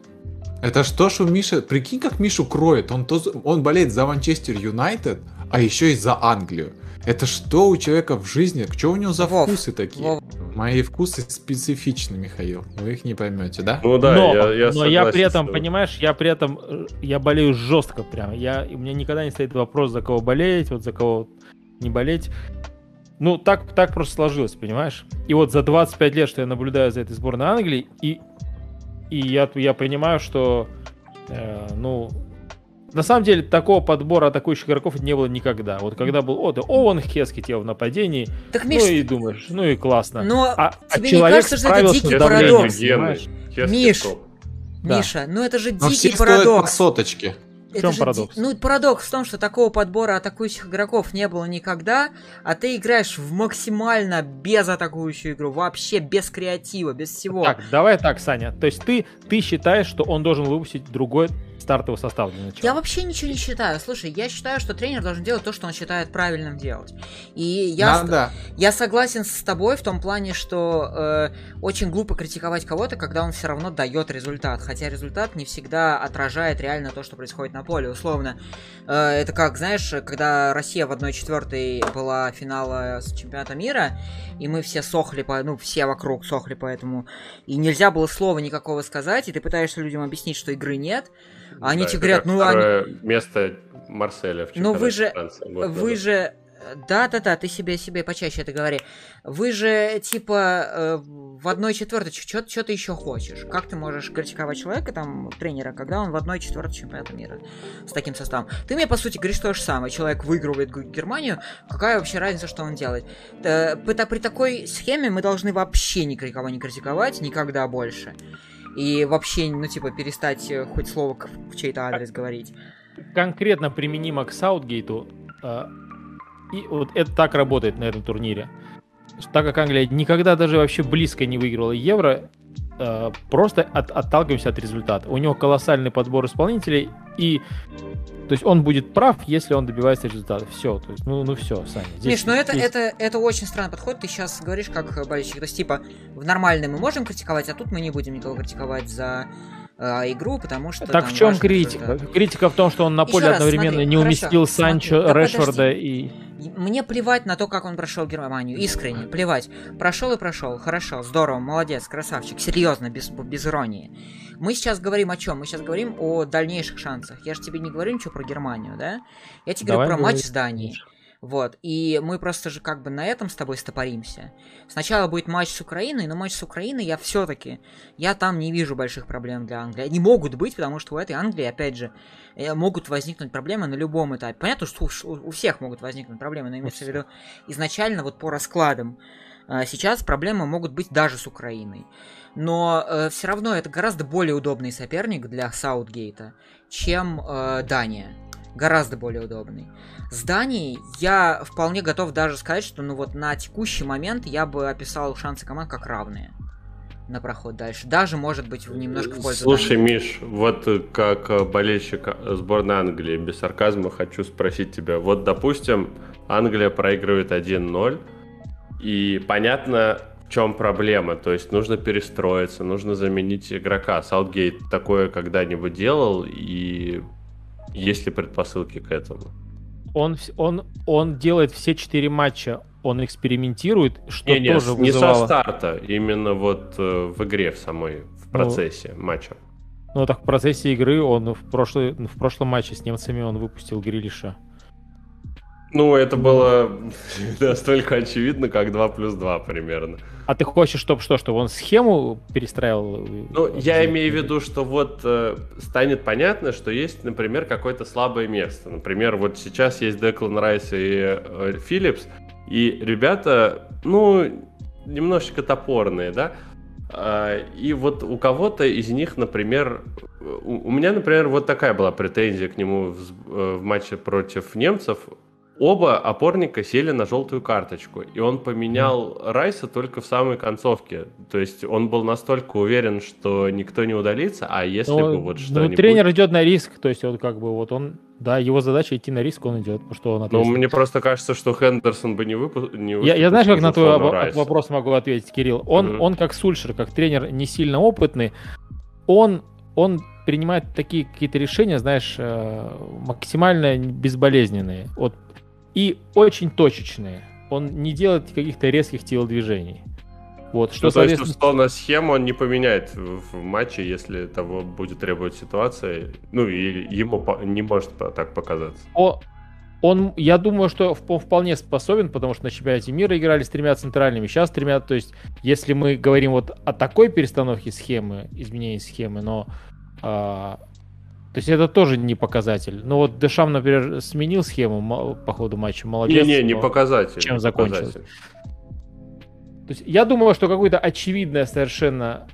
Это что ж у Миши... Прикинь, как Мишу кроет. Он, то, он болеет за Манчестер Юнайтед, а еще и за Англию. Это что у человека в жизни? Что у него за Вов, вкусы такие? Вов. Мои вкусы специфичны, Михаил. Вы их не поймете, да? Ну да, но, я, я Но я при этом, понимаешь, я при этом, э, я болею жестко прям. Я, у меня никогда не стоит вопрос, за кого болеть, вот за кого не болеть. Ну, так, так просто сложилось, понимаешь? И вот за 25 лет, что я наблюдаю за этой сборной Англии, и, и я, я понимаю, что, э, ну, на самом деле, такого подбора атакующих игроков не было никогда. Вот когда был о, да, Оуэн Хескетел в нападении, так, Миш, ну и думаешь, ну и классно. Но а, а тебе а не кажется, что это дикий парадокс? Миш, да. Миша, ну это же дикий парадокс. соточки. В чем же парадокс? ди- Ну, парадокс в том, что такого подбора атакующих игроков не было никогда, а ты играешь в максимально безатакующую игру, вообще без креатива, без всего. Так, давай так, Саня. То есть ты, ты считаешь, что он должен выпустить другой стартовый состав для начала? Я вообще ничего не считаю. Слушай, я считаю, что тренер должен делать то, что он считает правильным делать. И я, Надо. я согласен с тобой в том плане, что э, очень глупо критиковать кого-то, когда он все равно дает результат. Хотя результат не всегда отражает реально то, что происходит на поле. Условно, э, это как, знаешь, когда Россия в 1-4 была финала с чемпионата мира, и мы все сохли, по, ну, все вокруг сохли поэтому, и нельзя было слова никакого сказать, и ты пытаешься людям объяснить, что игры нет, а они Да, тебе говорят, ну, они, место Марселя в Ну, вы же- Франции вы назад. же... Да, да, да, ты себе себе почаще это говори. Вы же типа э, в одной четвертой, что ты еще хочешь? Как ты можешь критиковать человека, там, тренера, когда он в одной четвертой чемпионата мира с таким составом? Ты мне, по сути, говоришь то же самое. Человек выигрывает Германию, какая вообще разница, что он делает? Э, при такой схеме мы должны вообще никого не критиковать, никогда больше. И вообще, ну, типа, перестать э, хоть слово в чей-то адрес говорить. конкретно применимо к Саутгейту, э, и вот это так работает на этом турнире. Так как Англия никогда даже вообще близко не выигрывала Евро, э, просто от- отталкиваемся от результата. У него колоссальный подбор исполнителей, и то есть он будет прав, если он добивается результата. Все, то есть, ну, ну все, Саня. здесь- Миш, ну это, здесь- это, это очень странный подход. Ты сейчас говоришь как э, болельщик. То есть, типа, в нормальной мы можем критиковать, а тут мы не будем никого критиковать за э, игру, потому что. Так в чем критика? результат. Критика в том, что он на Еще поле раз, одновременно смотри, не хорошо, уместил смотри, Санчо, да Решфорда подожди. и... Мне плевать на то, как он прошел Германию. Искренне, плевать. Прошел и прошел. Хорошо, здорово, молодец, красавчик. Серьезно, без, без иронии. Мы сейчас говорим о чем? Мы сейчас говорим о дальнейших шансах. Я же тебе не говорю ничего про Германию, да? Я тебе Давай говорю про матч с Данией. Вот, и мы просто же как бы на этом с тобой стопоримся. Сначала будет матч с Украиной, но матч с Украиной я все-таки, я там не вижу больших проблем для Англии. Они могут быть, потому что у этой Англии, опять же, э, могут возникнуть проблемы на любом этапе. Понятно, что у- всех могут возникнуть проблемы, но имеется в виду изначально вот по раскладам. А Сейчас проблемы могут быть даже с Украиной. Но все равно это гораздо более удобный соперник для Саутгейта, чем э, Дания. Гораздо более удобный. С Данией я вполне готов даже сказать, что ну вот на текущий момент я бы описал шансы команд как равные на проход дальше. Даже, может быть, немножко в пользу Слушай, Дании. Миш, вот э, как э, болельщик э, сборной Англии, без сарказма хочу спросить тебя. Вот, допустим, Англия проигрывает 1-0, и понятно, в чем проблема. То есть нужно перестроиться, нужно заменить игрока. Саутгейт такое когда-нибудь делал, и есть ли предпосылки к этому? Он, он, он делает все четыре матча, он экспериментирует, что Не, не, тоже не со вызывало... старта, именно вот э, в игре в самой, в процессе матча. Ну, так в процессе игры он в, прошлый, в прошлом матче с немцами он выпустил Грилиша. Ну, это было настолько очевидно, как 2 плюс 2 примерно. А ты хочешь, чтобы что, чтобы он схему перестраивал? Ну, я имею в виду, что вот э, станет понятно, что есть, например, какое-то слабое место. Например, вот сейчас есть Деклан Райс и э, Филлипс, и ребята, ну, немножечко топорные, да? А, И вот у кого-то из них, например, у у меня, например, вот такая была претензия к нему в, э, в матче против немцев. Оба опорника сели на желтую карточку, и он поменял Райса только в самой концовке. То есть он был настолько уверен, что никто не удалится, а если Ну, бы вот ну, что-нибудь... тренер идет на риск, то есть он как бы вот он, да, его задача идти на риск, он идет, потому что он Ну, мне просто кажется, что Хендерсон бы не, выпу... не Я, я знаешь, как на твой Райса. вопрос могу ответить, Кирилл. Он, Мгм. он как Сульшер, как тренер не сильно опытный, он, он принимает такие какие-то решения, знаешь, э, максимально безболезненные. Вот, и очень точечные. Он не делает каких-то резких телодвижений. Вот, что, Ну, то есть, соответственно, условно, схему он не поменяет в матче, если того будет требовать ситуация. Ну, и ему не может так показаться. О- он, я думаю, что он вполне способен, потому что на чемпионате мира играли с тремя центральными, сейчас тремя. То есть, если мы говорим вот о такой перестановке схемы, изменении схемы, но а, то есть это тоже не показатель. Ну вот Дешам, например, сменил схему по ходу матча, молодец. Не-не, не но- показатель. чем не закончилось? показатель. То есть я думаю, что какое-то очевидное совершенно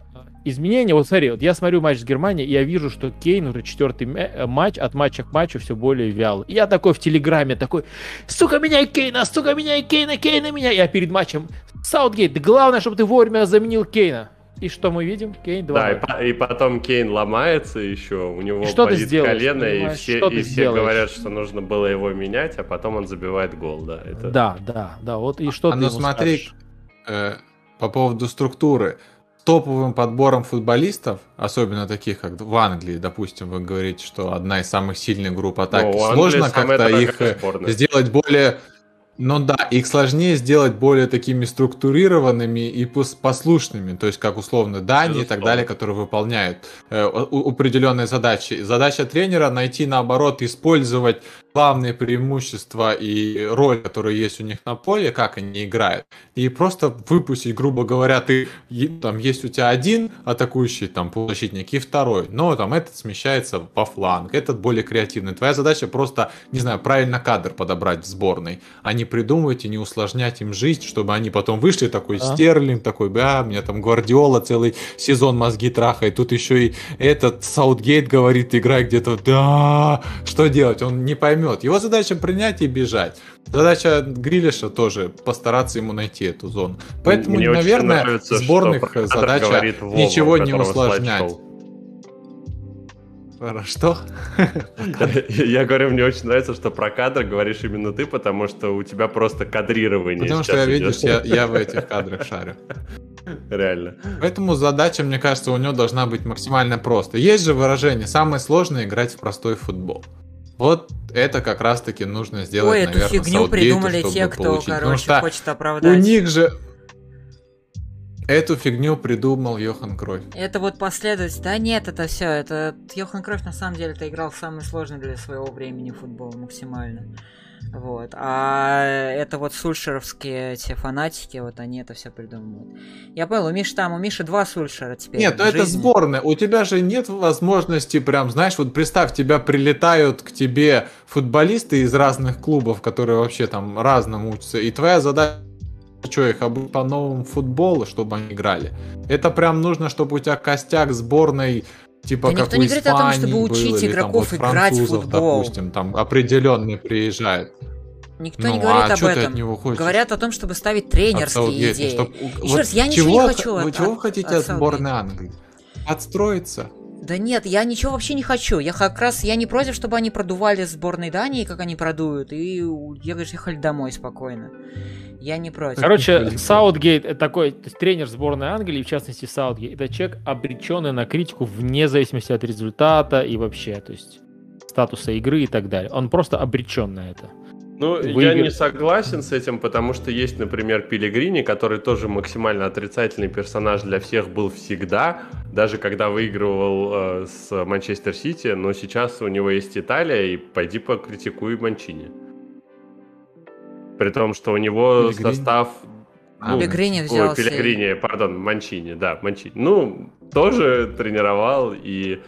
изменения, вот смотри, вот я смотрю матч с Германией, и я вижу, что Кейн уже четвертый э, матч, от матча к матчу все более вял. И я такой в Телеграме, такой, сука, меняй Кейна, сука, меняй Кейна, Кейна меня. Я перед матчем, Саутгейт, главное, чтобы ты вовремя заменил Кейна. И что мы видим? Кейн 2 Да, и, и потом Кейн ломается еще, у него И что болит сделаешь, колено, и все, Что ты и все сделаешь? говорят, что нужно было его менять, а потом он забивает гол, да. Это... Да, да, да, вот и что А ты ну ему смотри, скажешь? э, по поводу структуры. Топовым подбором футболистов, особенно таких, как в Англии, допустим, вы говорите, что одна из самых сильных групп атаки, Ну, сложно как-то их э, сборная. сделать более... Ну да, их сложнее сделать более такими структурированными и пос- послушными, то есть как условно Дани и так далее, которые выполняют э, определенные задачи. Задача тренера найти наоборот, использовать главные преимущества и роль, которая есть у них на поле, как они играют, и просто выпустить, грубо говоря, ты там есть у тебя один атакующий там полузащитник и второй, но там этот смещается по фланг, этот более креативный. Твоя задача просто, не знаю, правильно кадр подобрать в сборной, а не придумывать и не усложнять им жизнь, чтобы они потом вышли такой Да. Стерлинг, такой, да, мне там Гвардиола целый сезон мозги трахает, тут еще и этот Саутгейт говорит, играй где-то, да, что делать, он не поймет. Его задача принять и бежать. Задача Грилиша тоже постараться ему найти эту зону. Поэтому, Мне наверное, нравится, сборных задача говорит Вова, ничего не усложнять. Что? Я говорю, мне очень нравится, что про кадр говоришь именно ты, потому что у тебя просто кадрирование Потому что я, видишь, я, я в этих кадрах шарю. Реально. Поэтому задача, мне кажется, у него должна быть максимально просто. Есть же выражение, самое сложное играть в простой футбол. Вот это как раз-таки нужно сделать, Ой, эту наверное, фигню Саутгейту, придумали чтобы те, кто, получить. Короче, что хочет у оправдать. них же эту фигню придумал Йохан Кройф. Это вот последовательность. Да нет, это все. Это Йохан Кровь на самом деле это играл в самый сложный для своего времени футбол максимально. Вот. А это вот сульшеровские эти фанатики, вот они это все придумывают. Я понял, у Миши там, у Миши два сульшера теперь. Нет, ну это жизни. сборная. У тебя же нет возможности прям, знаешь, вот представь, тебя прилетают к тебе футболисты из разных клубов, которые вообще там разному учатся, и твоя задача что, их обучить по новому футболу, чтобы они играли? Это прям нужно, чтобы у тебя костяк сборной типа Да как никто не говорит о том, Испании чтобы был, учить там игроков вот играть в футбол. допустим, там определенные приезжают. Никто ну, не говорит а об этом. Говорят о том, чтобы ставить тренерские Саутгейта, идеи. чтоб- Еще вот раз, я ничего чего не хочу Вы от- чего от- хотите от от сборной Англии? Отстроиться? Да нет, я ничего вообще не хочу. Я как раз я не против, чтобы они продували сборной Дании, как они продуют, и у- ехали домой спокойно. Я не против. Короче. Саутгейт это такой то есть тренер сборной Англии, в частности Саутгейт, это человек, обреченный на критику вне зависимости от результата и вообще, то есть статуса игры и так далее. Он просто обречен на это. Ну, я Выиграть. не согласен с этим, потому что есть, например, Пилигрини, который тоже максимально отрицательный персонаж для всех был всегда, даже когда выигрывал э, с Манчестер Сити, но сейчас у него есть Италия, и пойди покритикуй Манчини. При том, что у него Пеллегрини? состав... А, Пеллегрини ой, взялся. Пеллегрини, пардон, Манчини, да, Манчини. Ну, тоже тренировал и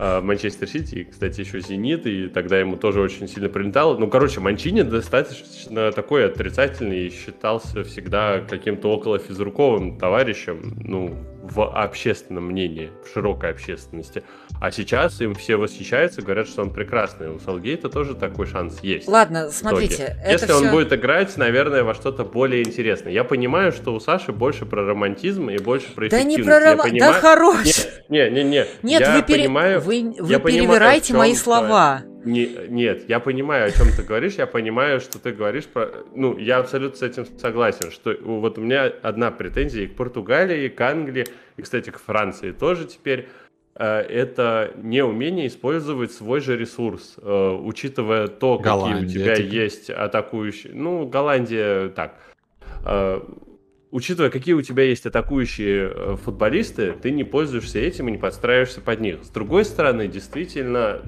э, Манчестер Сити, и, кстати, еще Зенит, и тогда ему тоже очень сильно прилетало. Ну, короче, Манчини достаточно такой отрицательный и считался всегда каким-то около физруковым товарищем, ну, в общественном мнении, в широкой общественности. А сейчас им все восхищаются, говорят, что он прекрасный. У Салгейта тоже такой шанс есть. Ладно, смотрите, Если он всё- будет играть, наверное, во что-то более интересное. Я понимаю, что у Саши больше про романтизм и больше про Да не про Я рома... Да понимаю- хорош! Не, не, не. Нет, я вы, пере- понимаю, вы, вы я понимаю, перевираете чём мои слова. Не- нет, я понимаю, о чем ты говоришь, я понимаю, что ты говоришь про... Ну, я абсолютно с этим согласен, что вот у меня одна претензия и к Португалии, и к Англии, и, кстати, к Франции тоже теперь. э, Это неумение использовать свой же ресурс, э, учитывая то, какие у Голландия тебя теперь. есть атакующие. Ну, Голландия так. Э, Учитывая, какие у тебя есть атакующие футболисты, ты не пользуешься этим и не подстраиваешься под них. С другой стороны, действительно,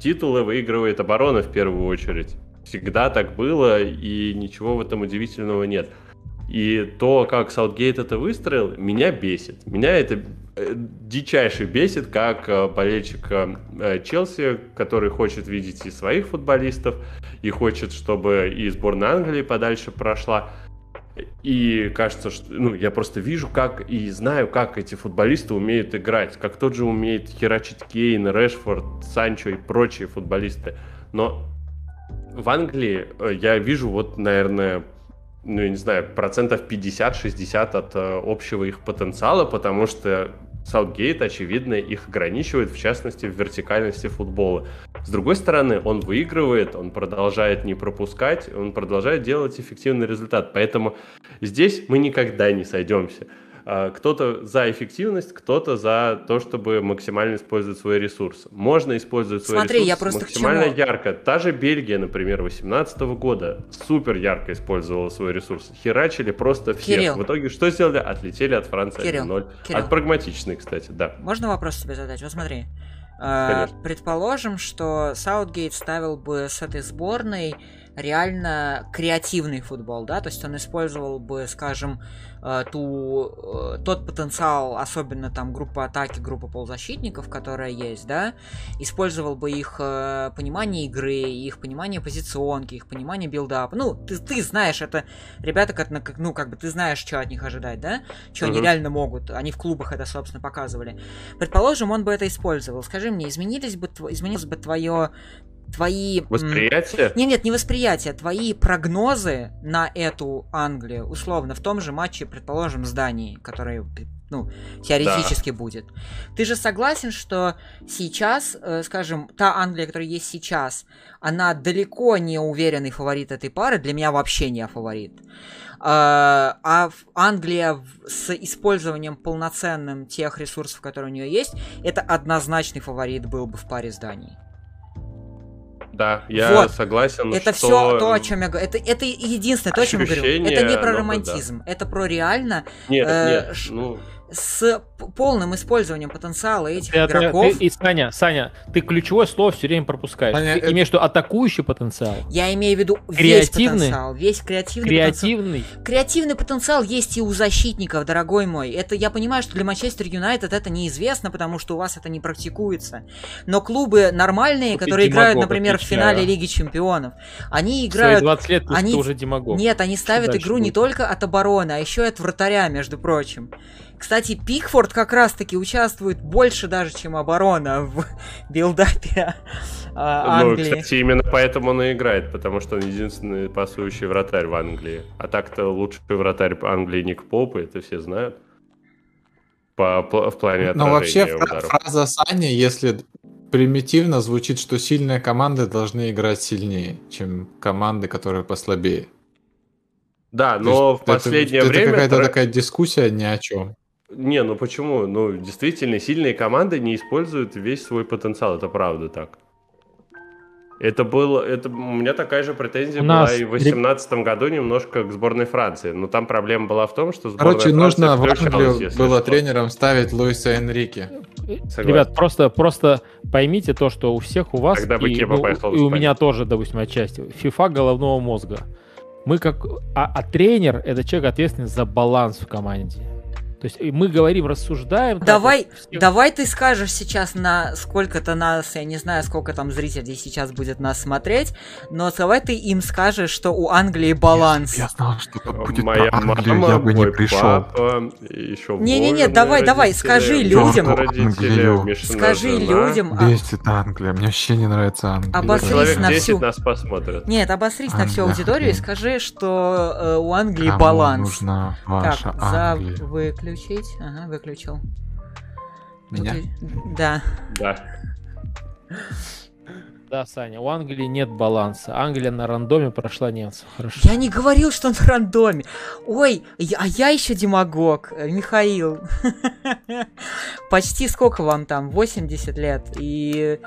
титулы выигрывает оборона в первую очередь. Всегда так было, и ничего в этом удивительного нет. И то, как Саутгейт это выстроил, меня бесит. Меня это э, дичайше бесит, как э, болельщик э, Челси, который хочет видеть и своих футболистов, и хочет, чтобы и сборная Англии подальше прошла. И кажется, что ну, я просто вижу, как и знаю, как эти футболисты умеют играть, как тот же умеет херачить Кейн, Решфорд, Санчо и прочие футболисты. Но в Англии э, я вижу вот, наверное, ну, я не знаю, процентов 50-60 от э, общего их потенциала, потому что Саутгейт, очевидно, их ограничивает, в частности, в вертикальности футбола. С другой стороны, он выигрывает, он продолжает не пропускать, он продолжает делать эффективный результат. Поэтому здесь мы никогда не сойдемся. А, кто-то за эффективность, кто-то за то, чтобы максимально использовать свой ресурс. Можно использовать свой Смотри, ресурс я просто максимально ярко. Та же Бельгия, например, 2018 года супер ярко использовала свой ресурс. Херачили просто всех. Кирилл. В итоге что сделали? Отлетели от Франции Кирилл, 1-0. Кирилл. От прагматичной, кстати, да. Можно вопрос тебе задать? Вот смотри. Э, Конечно. Предположим, что Саутгейт ставил бы с этой сборной реально креативный футбол, да, то есть он использовал бы, скажем, э, ту, э, тот потенциал, особенно там группа атаки, группа полузащитников, которая есть, да, использовал бы их э, понимание игры, их понимание позиционки, их понимание билдапа. Ну, ты, ты знаешь, это ребята, как, ну, как бы ты знаешь, что от них ожидать, да, что они Мгм. реально могут. Они в клубах это, собственно, показывали. Предположим, он бы это использовал. Скажи мне, изменились бы, изменилось бы твое твои... Восприятие? нет, нет, не восприятие, твои прогнозы на эту Англию, условно, в том же матче, предположим, с Данией, который, ну, теоретически будет. Ты же согласен, что сейчас, э, скажем, та Англия, которая есть сейчас, она далеко не уверенный фаворит этой пары, для меня вообще не фаворит. А а Англия с использованием полноценным тех ресурсов, которые у нее есть, это однозначный фаворит был бы в паре с Данией. Да, я Вот. согласен, Это что... все то, о чем я говорю. Это, это единственное, то, о чем я говорю. Ощущение, Это не про ну, романтизм. Это про реально Нет, э, нет, ну... с полным использованием потенциала этих Ты- игроков. ты- и Саня, Саня, ты ключевое слово все время пропускаешь. Саня, ты это- имеешь в виду атакующий потенциал, Я имею в виду весь Креативный? потенциал. Весь креативный потенциал. креативный. Креативный потенциал есть и у защитников, дорогой мой. Это я понимаю, что для Манчестер Юнайтед это неизвестно, потому что у вас это не практикуется. Но клубы нормальные, ты которые играют, например, в отвечаю. финале Лиги Чемпионов, они В свои играют 20 лет ты, они- ты уже демагог. Нет, они ставят дальше игру не будет? только от обороны, а еще и от вратаря, между прочим. Кстати, Пикфорд как раз-таки участвует больше даже, чем оборона в билдапе а, Ну, Англии. кстати, именно поэтому он и играет, потому что он единственный пасующий вратарь в Англии. А так-то лучший вратарь Англии Ник Поп, и это все знают. По, в плане Но вообще отражения фра- ударов. фраза Сани, если примитивно звучит, что сильные команды должны играть сильнее, чем команды, которые послабее. Да, но есть в последнее это, время... Это какая-то такая дискуссия ни о чем. Не, ну почему? Ну, действительно, сильные команды не используют весь свой потенциал, это правда так. Это было, это у меня такая же претензия У была нас и в 2018 году немножко к сборной Франции. Но там проблема была в том, что сборная Короче, Франции нужно в Англию было что. тренером ставить Луиса Энрике. Согласен. Ребят, просто, просто поймите то, что у всех у вас, Когда бы и, Кеба ну, и у меня тоже, допустим, отчасти, FIFA головного мозга. Мы как... А, а тренер — это человек, ответственный за баланс в команде. То есть мы говорим, рассуждаем... так Давай, всех- давай ты скажешь сейчас на сколько-то нас, я не знаю, сколько там зрителей сейчас будет нас смотреть, но давай ты им скажешь, что у Англии баланс. Я знал, что тут будет Моя про Англию, мама, я бы не пришел. Не-не-не, давай, давай, скажи людям. Англию. Скажи жена. людям, а- Бесит Англия, мне вообще не нравится Англия. Обосрись Человек на 10 всю- нас посмотрят. Нет, обосрись на всю Англия, аудиторию и скажи, что э, у Англии Кому баланс. нужна Так, ваша за Англия? Выключить. Ага, выключил. Меня? Выклю- Да. Да. Да, Саня, у Англии нет баланса. Англия на рандоме прошла немцев. Хорошо. Я не говорил, что он в рандоме. Ой, я- а я еще демагог, э, Михаил. Почти сколько вам там? 80 лет. И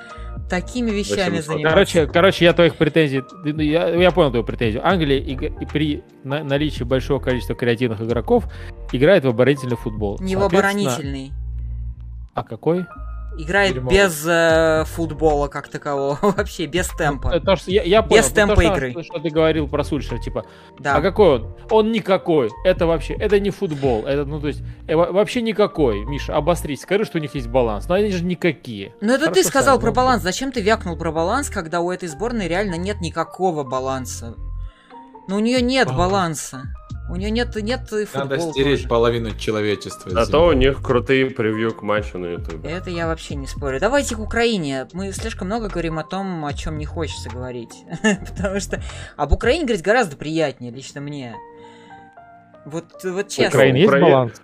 такими вещами 800. заниматься. Короче, короче, я твоих претензий, ну, я, я понял твою претензию. Англия и, и при на- наличии большого количества креативных игроков играет в оборонительный футбол. Не в оборонительный. А какой? Играет Дерьмо. без э, футбола как такового. Вообще, без темпа. Э, То, что я, я понял, Без то, темпа что, игры. Что ты говорил про Сульшера, типа, Да. а какой он? Он никакой. Это вообще, это не футбол. Это, ну, то есть, э, во- вообще никакой. Миша, обострись, скажи, что у них есть баланс. Но они же никакие. Ну это ты Хорошо, сказал Сань, про ну, баланс. Зачем ты вякнул про баланс, когда у этой сборной реально нет никакого баланса? Ну у нее нет А. баланса. У нее нет, нет и Надо футбола стереть тоже. половину человечества. Зато у них крутые превью к матчу на ютубе. Это я вообще не спорю. Давайте к Украине. Мы слишком много говорим о том, о чем не хочется говорить. Потому что об Украине говорить гораздо приятнее, лично мне. Вот, вот честно. Украины есть Украина- баланс?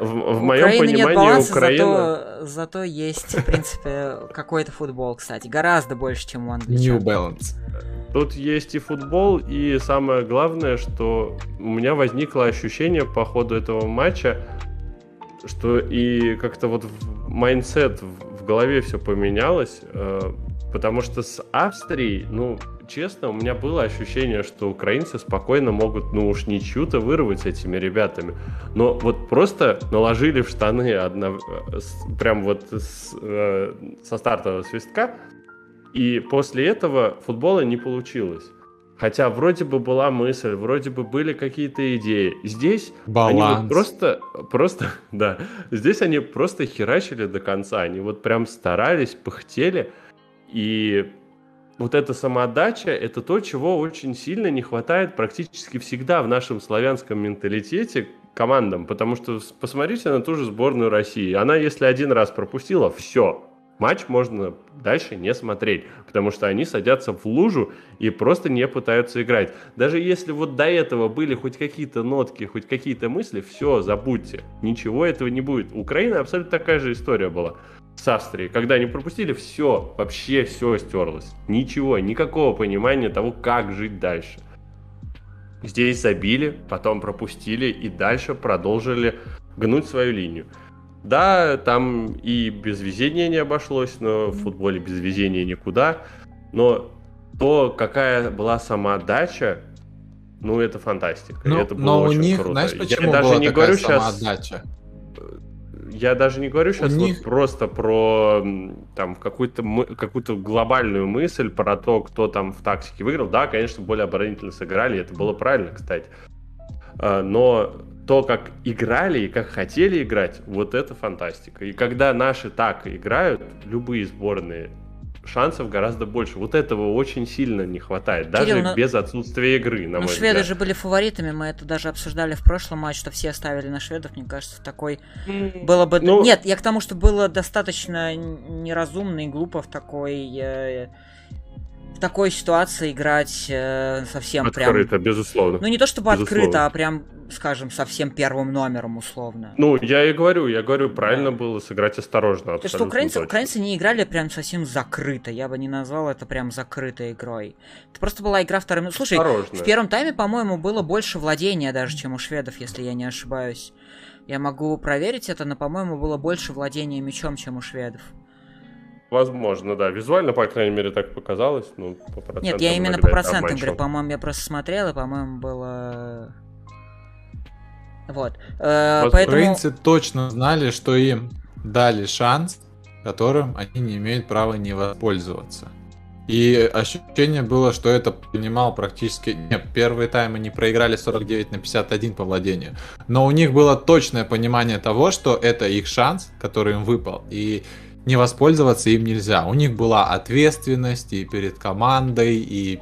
В, в моем Украины нет понимании баланса, Украина... зато, зато есть, в принципе, какой-то футбол, кстати. Гораздо больше, чем у New англичан. Balance. Тут есть и футбол, и самое главное, что у меня возникло ощущение по ходу этого матча, что и как-то вот в- mindset в голове все поменялось, э, потому что с Австрией, ну, честно, у меня было ощущение, что украинцы спокойно могут, ну уж ничью-то вырвать с этими ребятами. Но вот просто наложили в штаны одно, э, прям вот с, э, со стартового свистка, и после этого футбола не получилось. Хотя вроде бы была мысль, вроде бы были какие-то идеи. Здесь они вот Баланс. просто, просто, да, здесь они просто херачили до конца. Они вот прям старались, пыхтели. И вот эта самоотдача, это то, чего очень сильно не хватает практически всегда в нашем славянском менталитете командам. Потому что посмотрите на ту же сборную России. Она, если один раз пропустила, все. Матч можно дальше не смотреть, потому что они садятся в лужу и просто не пытаются играть. Даже если вот до этого были хоть какие-то нотки, хоть какие-то мысли, все, забудьте. Ничего этого не будет. У Украины абсолютно такая же история была с Австрией. Когда они пропустили, все, вообще все стерлось. Ничего, никакого понимания того, как жить дальше. Здесь забили, потом пропустили и дальше продолжили гнуть свою линию. Да, там и без везения не обошлось, но в футболе без везения никуда. Но то, какая была самоотдача, ну, это фантастика. и Ну, это было но у очень них, круто. знаешь, Я почему даже была не такая говорю сейчас самоотдача? я даже не говорю сейчас них- вот просто про там какую-то мы- какую-то глобальную мысль про то, кто там в тактике выиграл. Да, конечно, более оборонительно сыграли, это было правильно, кстати. А, Но то, как играли и как хотели играть, вот это фантастика. И когда наши так играют, любые сборные, шансов гораздо больше. Вот этого очень сильно не хватает, даже Кирилл, ну- без отсутствия игры, на Ну, мой шведы взгляд. же были фаворитами, мы это даже обсуждали в прошлом матче, что все ставили на шведов, мне кажется, такой... Было бы... Ну- Нет, я к тому, что было достаточно неразумно и глупо в такой... э, в такой ситуации играть э, совсем прям... Открыто, безусловно. Ну, не то чтобы Безусловно. открыто, а прям, скажем, совсем первым номером, условно. Ну, я и говорю, я говорю, правильно было сыграть осторожно. То, что украинцы, точно. украинцы не играли прям совсем закрыто. Я бы не назвал это прям закрытой игрой. Это просто была игра вторым. Слушай, Осторожно. в первом тайме, по-моему, было больше владения даже, чем у шведов, если я не ошибаюсь. Я могу проверить это, но, по-моему, было больше владения мячом, чем у шведов. Возможно, да. Визуально, по крайней мере, так показалось. Ну, по процентам Нет, я именно по процентам говорю. По-моему, я просто смотрел, и, по-моему, было... Вот. Э, Вот Поэтому... Украинцы точно знали, что им дали шанс, которым они не имеют права не воспользоваться. И ощущение было, что это понимал практически... Нет, первые таймы не проиграли 49 на 51 по владению. Но у них было точное понимание того, что это их шанс, который им выпал. И не воспользоваться им нельзя. У них была ответственность и перед командой, и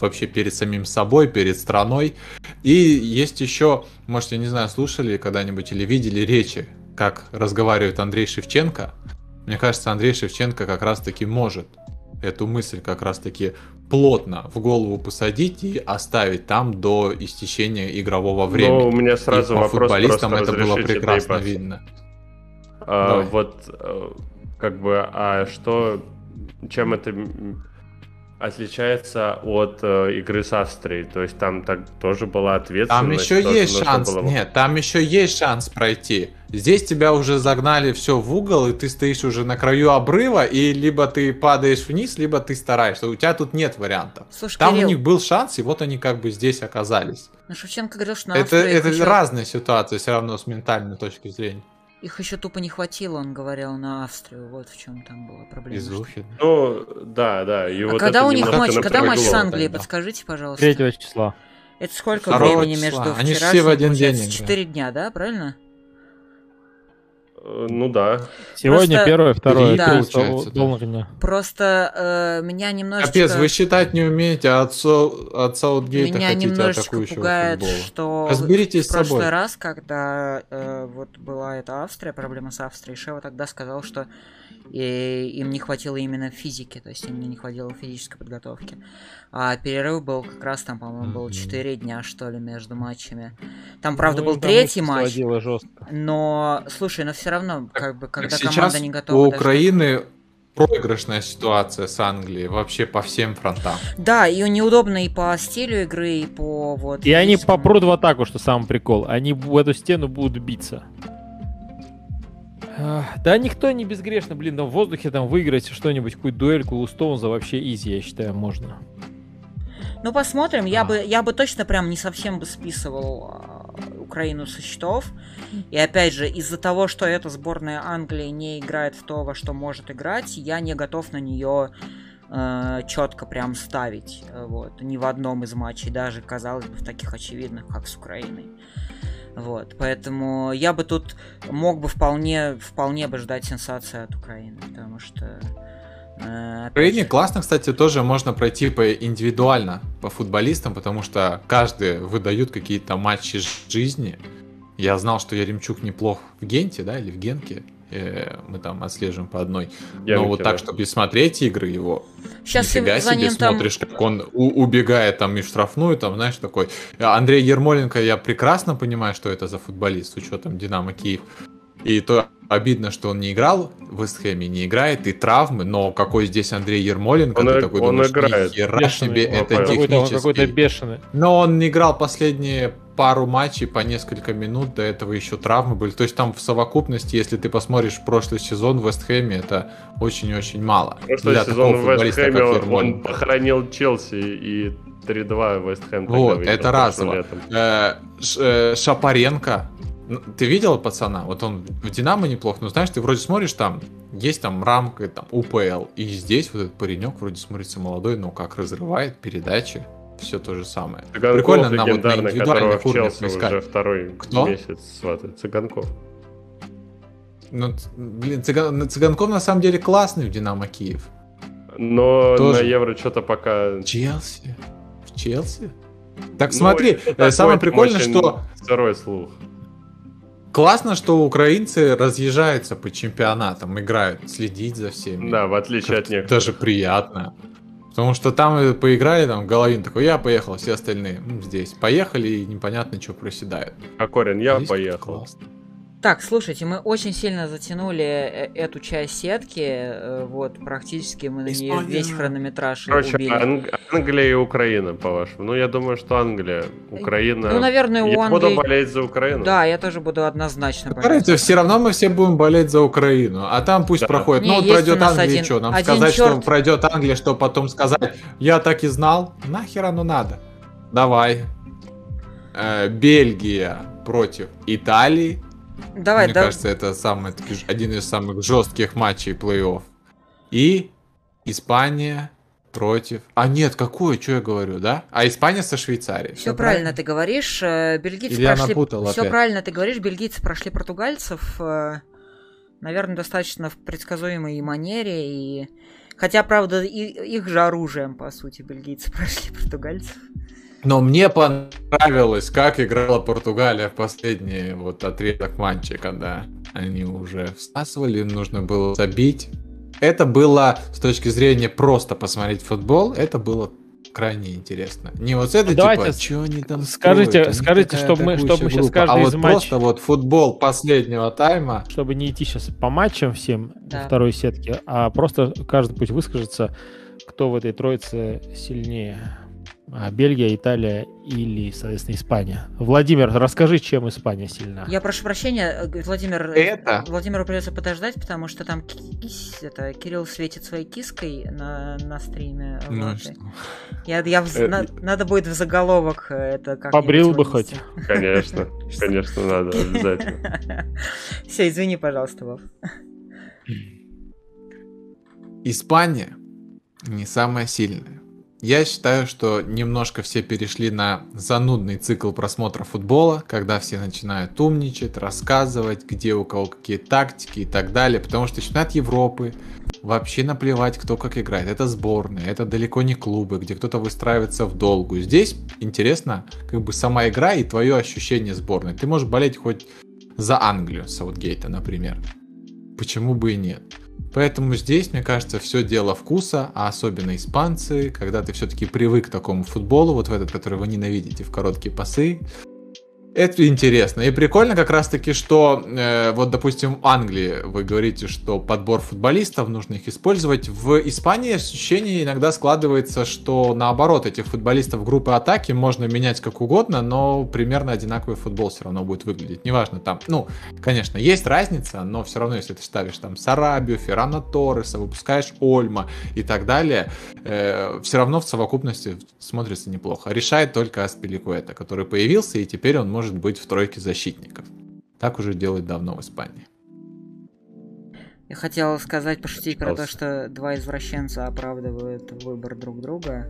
вообще перед самим собой, перед страной. И есть еще, может, я не знаю, слушали когда-нибудь или видели речи, как разговаривает Андрей Шевченко. Мне кажется, Андрей Шевченко как раз-таки может эту мысль как раз-таки плотно в голову посадить и оставить там до истечения игрового времени. Но у меня сразу И по вопрос футболистам это было прекрасно видно. А, Давай. вот, э, как бы, а что, чем это отличается от э, игры с Австрией? То есть там так тоже была ответственность. Там еще тоже есть шанс. было- Нет, там еще есть шанс пройти. Здесь тебя уже загнали все в угол, и ты стоишь уже на краю обрыва, и либо ты падаешь вниз, либо ты стараешься. У тебя тут нет вариантов. Слушай, Там Кирилл, у них был шанс, и вот они как бы здесь оказались. ну, Шевченко говорил, что на это это еще, разная ситуация все равно с ментальной точки зрения. Их еще тупо не хватило, он говорил, на Австрию. Вот в чем там была проблема. Изухи. Ну, да, да. И А вот когда у них матч, когда матч с. Англией, тогда. подскажите, пожалуйста. 3 числа. Это сколько Второго времени числа. между Они все в один день. 4 дня, да, правильно? Э, Ну да. Сегодня Просто- первое, второе, Да. Получается, да. Просто э, меня немножечко... Капец, вы считать не умеете, а от, Со- от Саутгейта Меня хотите немножечко атакующего пугает, футбола. что Разберитесь в с собой. прошлый раз, когда э, вот была эта Австрия, проблема с Австрией, Шева тогда сказал, что и- им не хватило именно физики, то есть им не хватило физической подготовки. А перерыв был как раз там, по-моему, был Мгм. 4 дня, что ли, между матчами. Там, правда, Ну, был третий матч, жестко. но, слушай, но все равно, как бы, когда сейчас команда не готова... у даже- Украины проигрышная ситуация с Англией вообще по всем фронтам. Да, и неудобно и по стилю игры, и по вот... И они попрут в атаку, что самый прикол. Они в эту стену будут биться. Ах, Да никто не безгрешно, блин, там в воздухе там выиграть что-нибудь, какую-то дуэльку у Стоунза вообще изи, я считаю, можно. Ну, посмотрим. Я А. бы, я бы точно прям не совсем бы списывал а, Украину со счетов. И опять же, из-за того, что эта сборная Англии не играет в то, во что может играть, я не готов на нее четко прям ставить. э, Вот, ни в одном из матчей, даже, казалось бы, в таких очевидных, как с Украиной. Вот, поэтому я бы тут мог бы вполне, вполне бы ждать сенсации от Украины, потому что... э, В Украине классно, кстати, тоже можно пройти по индивидуально по футболистам, потому что каждый выдают какие-то матчи жизни. Я знал, что Яремчук неплох в Генте, да, или в Генке. Э, Мы там отслеживаем по одной. Я Но вот так, чтобы смотреть игры его, Сейчас нифига за себе ним там... смотришь, как он у- убегает там и штрафную, там, знаешь, такой. Андрей Ермоленко, я прекрасно понимаю, что это за футболист, с учетом Динамо Киев. И то обидно, что он не играл в Вестхэме, не играет, и травмы, но какой здесь Андрей Ермоленко, Он ты такой он думаешь, играет. «Нихера Бешеный. себе, Он это какой-то- Какой-то, он технически. какой-то бешеный. Но он не играл последние пару матчей по несколько минут, до этого еще травмы были. То есть там в совокупности, если ты посмотришь прошлый сезон в Вестхэме, это очень-очень мало. Прошлый для сезон в футболиста, Вест как Хэме он Ермоленко. похоронил Челси и 3-2 Вест Хэм тогда Вот, это разово. Э, э, Шапаренко. Ты видел пацана? Вот он в Динамо неплохо, но знаешь, ты вроде смотришь там, есть там рамка, там УПЛ, и здесь вот этот паренек вроде смотрится молодой, но как разрывает передачи, все то же самое. Цыганков Прикольно нам вот на индивидуальных уровнях поискать. уже второй Кто? месяц сватает. Цыганков. Ну, блин, Цыган- Цыганков на самом деле классный в Динамо Киев. Но Тоже. на Евро что-то пока... Челси? В Челси? Так Ну, смотри, э, самое прикольное, что Сырой слух. классно, что украинцы разъезжаются по чемпионатам, играют, следить за всеми. Да, в отличие от некоторых. Даже приятно. Потому что там поиграли, там Головин такой, я поехал, все остальные «М, здесь. Поехали и непонятно, что проседают. А Корин, я Здесь поехал. классно. Так, слушайте, мы очень сильно затянули э, эту часть сетки, э, вот, практически мы на нее Испания. весь хронометраж Короче, убили. Анг- Англия и Украина, по-вашему. Ну, я думаю, что Англия, Украина... Ну, наверное, у Я буду болеть за Украину. Да, я тоже буду однозначно болеть. Разница, все равно мы все будем болеть за Украину. А там пусть Да. проходит. Не, ну, вот пройдет Англия, один- что? Нам один сказать, что чёрт. пройдет Англия, что потом сказать, я так и знал. Нахер оно надо? Давай. Э, Бельгия против Италии. Давай, Мне да. кажется, это самый, один из самых жестких матчей плей-офф. И Испания против... А нет, какое, что я говорю, да? А Испания со Швейцарией. Все правильно ты говоришь. э, Бельгийцы Или я прошли... напутал Все опять? правильно ты говоришь. Бельгийцы прошли португальцев. э, Наверное, достаточно в предсказуемой манере. И... Хотя, правда, и- их же оружием, по сути, бельгийцы прошли португальцев. Но мне понравилось, как играла Португалия в последний вот отрезок матча, когда они уже всасывали, им нужно было забить. Это было, с точки зрения просто посмотреть футбол, это было крайне интересно. Не вот это Ну, давайте типа, с- что они там скажите- они скажите, чтобы мы- чтобы мы группа. каждый а из вот матч- просто вот футбол последнего тайма, Чтобы не идти сейчас по матчам всем Да. второй сетке, а просто каждый пусть выскажется, кто в этой троице сильнее. А, Бельгия, Италия или, соответственно, Испания. Владимир, расскажи, чем Испания сильна. Я прошу прощения, э, Владимир. э, Это? Владимиру придется подождать, потому что там ки- кис- это, Кирилл светит своей киской на, на стриме. ну вот. что. Я, я в- Э, на- надо будет в заголовок э, это как Побрил бы хоть. Конечно, конечно, надо, обязательно. Все, извини, пожалуйста, Вов. Испания не самая сильная. Я считаю, что немножко все перешли на занудный цикл просмотра футбола, когда все начинают умничать, рассказывать, где у кого какие тактики и так далее, потому что чемпионат Европы вообще наплевать, кто как играет. Это сборные, это далеко не клубы, где кто-то выстраивается в долгую. Здесь интересно как бы сама игра и твое ощущение сборной. Ты можешь болеть хоть за Англию, Саутгейта, например. Почему бы и нет? Поэтому здесь, мне кажется, все дело вкуса, а особенно испанцы, когда ты все-таки привык к такому футболу, вот в этот, который вы ненавидите, в короткие пасы, это интересно. И прикольно как раз-таки, что э, вот, допустим, в Англии вы говорите, что подбор футболистов, нужно их использовать. В Испании ощущение иногда складывается, что наоборот, этих футболистов группы атаки можно менять как угодно, но примерно одинаковый футбол все равно будет выглядеть. Неважно там, ну, конечно, есть разница, но все равно, если ты ставишь там Сарабию, Феррана Торреса, выпускаешь Ольма и так далее, э, все равно в совокупности смотрится неплохо. Решает только Аспиликуэта, который появился, и теперь он может может быть в тройке защитников. Так уже делают давно в Испании. Я хотел сказать, пошутить про то, что два извращенца оправдывают выбор друг друга.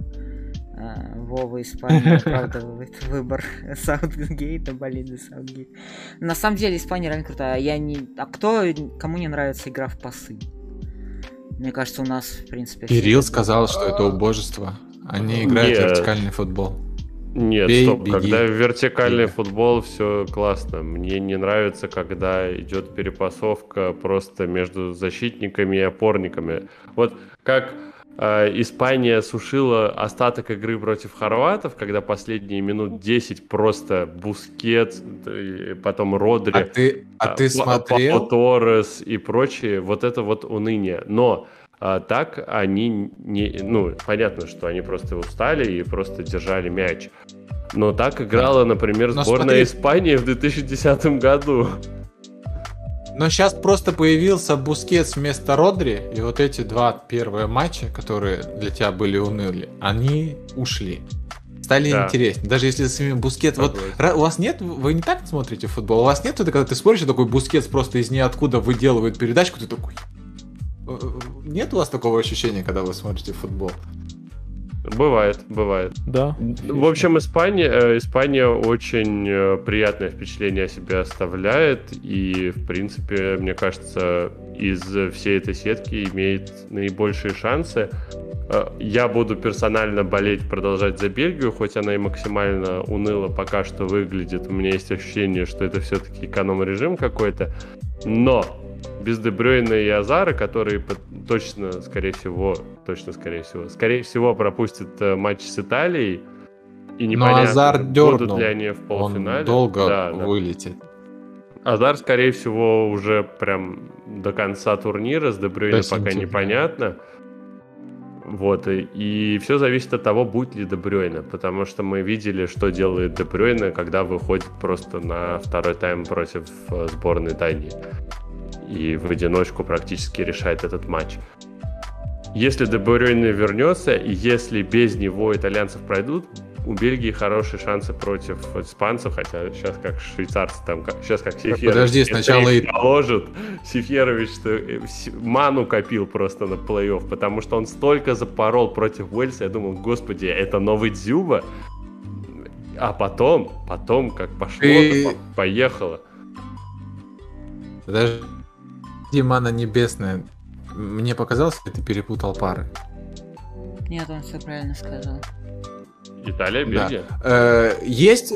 А, Вова Испания оправдывает выбор Саутгейта, болит за Саутгейт. На самом деле Испания реально крутая. Я не... А кто, кому не нравится игра в пасы? Мне кажется, у нас, в принципе... Кирилл сказал, что это убожество. Они играют в вертикальный футбол. Нет, Бей, стоп, беги. когда вертикальный беги. футбол, все классно. Мне не нравится, когда идет перепасовка просто между защитниками и опорниками. Вот как э, Испания сушила остаток игры против хорватов, когда последние минут 10 просто Бускет, потом Родри, а ты, а ты смотрел? Торрес и прочие, вот это вот уныние. Но а так они не... Ну, понятно, что они просто устали и просто держали мяч. Но так играла, например, Но сборная смотри... Испании в 2010 году. Но сейчас просто появился Бускетс вместо Родри, и вот эти два первые матча, которые для тебя были уныли, они ушли. Стали да. интереснее. Даже если с ними Бускет... Вот у вас нет... Вы не так смотрите футбол? У вас нет это, когда ты смотришь, и такой Бускетс просто из ниоткуда выделывает передачку, ты такой... Э, нет у вас такого ощущения, когда вы смотрите футбол? Бывает, бывает. Да. В общем, Испания, э, Испания очень э, приятное впечатление о себе оставляет. И, в принципе, мне кажется, из всей этой сетки имеет наибольшие шансы. Я буду персонально болеть, продолжать за Бельгию, хоть она и максимально уныло пока что выглядит. У меня есть ощущение, что это все-таки эконом-режим какой-то. Но без Дебрёйна и Азара, которые точно, скорее всего, точно, скорее всего, скорее всего пропустят э, матч с Италией. И непонятно, Но Азар будут ли они в полуфинале. Он долго да, вылетит. Да. Азар, скорее всего, уже прям до конца турнира, с Дебрёйна пока непонятно. Вот, и, и все зависит от того, будет ли Дебрёйна, потому что мы видели, что делает Дебрёйна, когда выходит просто на второй тайм против э, сборной Дании и в одиночку практически решает этот матч. Если Дебрюйне вернется, и если без него итальянцев пройдут, у Бельгии хорошие шансы против испанцев, хотя сейчас как швейцарцы там, как, сейчас как Сеферович. Подожди, сначала и положит. Сеферович э, ману копил просто на плей-офф, потому что он столько запорол против Уэльса, я думал, господи, это новый Дзюба? А потом, потом, как пошло, и... поехало. Подожди, Мана Небесная. Мне показалось, что ты перепутал пары. Нет, он все правильно сказал. Италия, Бельгия. Да. Э, есть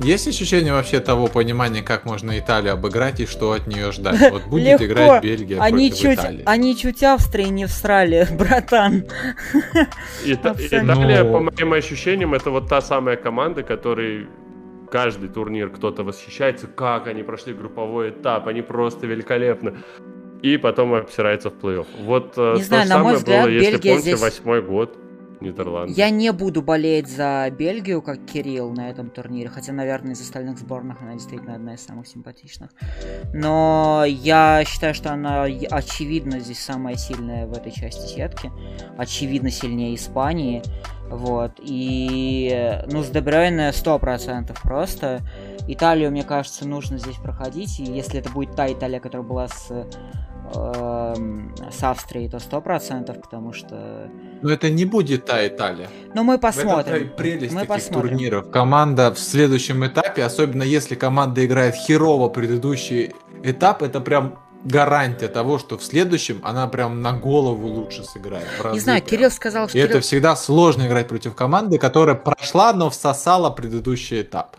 есть ощущение вообще того понимания, как можно Италию обыграть и что от нее ждать? Вот будет Легко. играть Бельгия они против чуть, Италии. Они чуть Австрии не всрали, братан. Ита- Италия, по моим ощущениям, это вот та самая команда, которой каждый турнир кто-то восхищается, как они прошли групповой этап, они просто великолепны. И потом обсирается в плей-офф. Вот э, не то знаю, же самое взгляд, было, если Бельгия помните, восьмой здесь... год. Нидерланды. Я не буду болеть за Бельгию, как Кирилл на этом турнире, хотя, наверное, из остальных сборных она действительно одна из самых симпатичных. Но я считаю, что она очевидно здесь самая сильная в этой части сетки. Очевидно сильнее Испании. Вот. И, ну, с Дебрёйне 100% просто. Италию, мне кажется, нужно здесь проходить. И если это будет та Италия, которая была с эм, с Австрией, то 100%, потому что... Но это не будет та Италия. Но мы этом-то и посмотрим. прелесть Мы таких посмотрим. турниров. Команда в следующем этапе, особенно если команда играет херово предыдущий этап, это прям гарантия того, что в следующем она прям на голову лучше сыграет. Не знаю, прям. Кирилл сказал, что... И это Кирилл- всегда сложно играть против команды, которая прошла, но всосала предыдущий этап.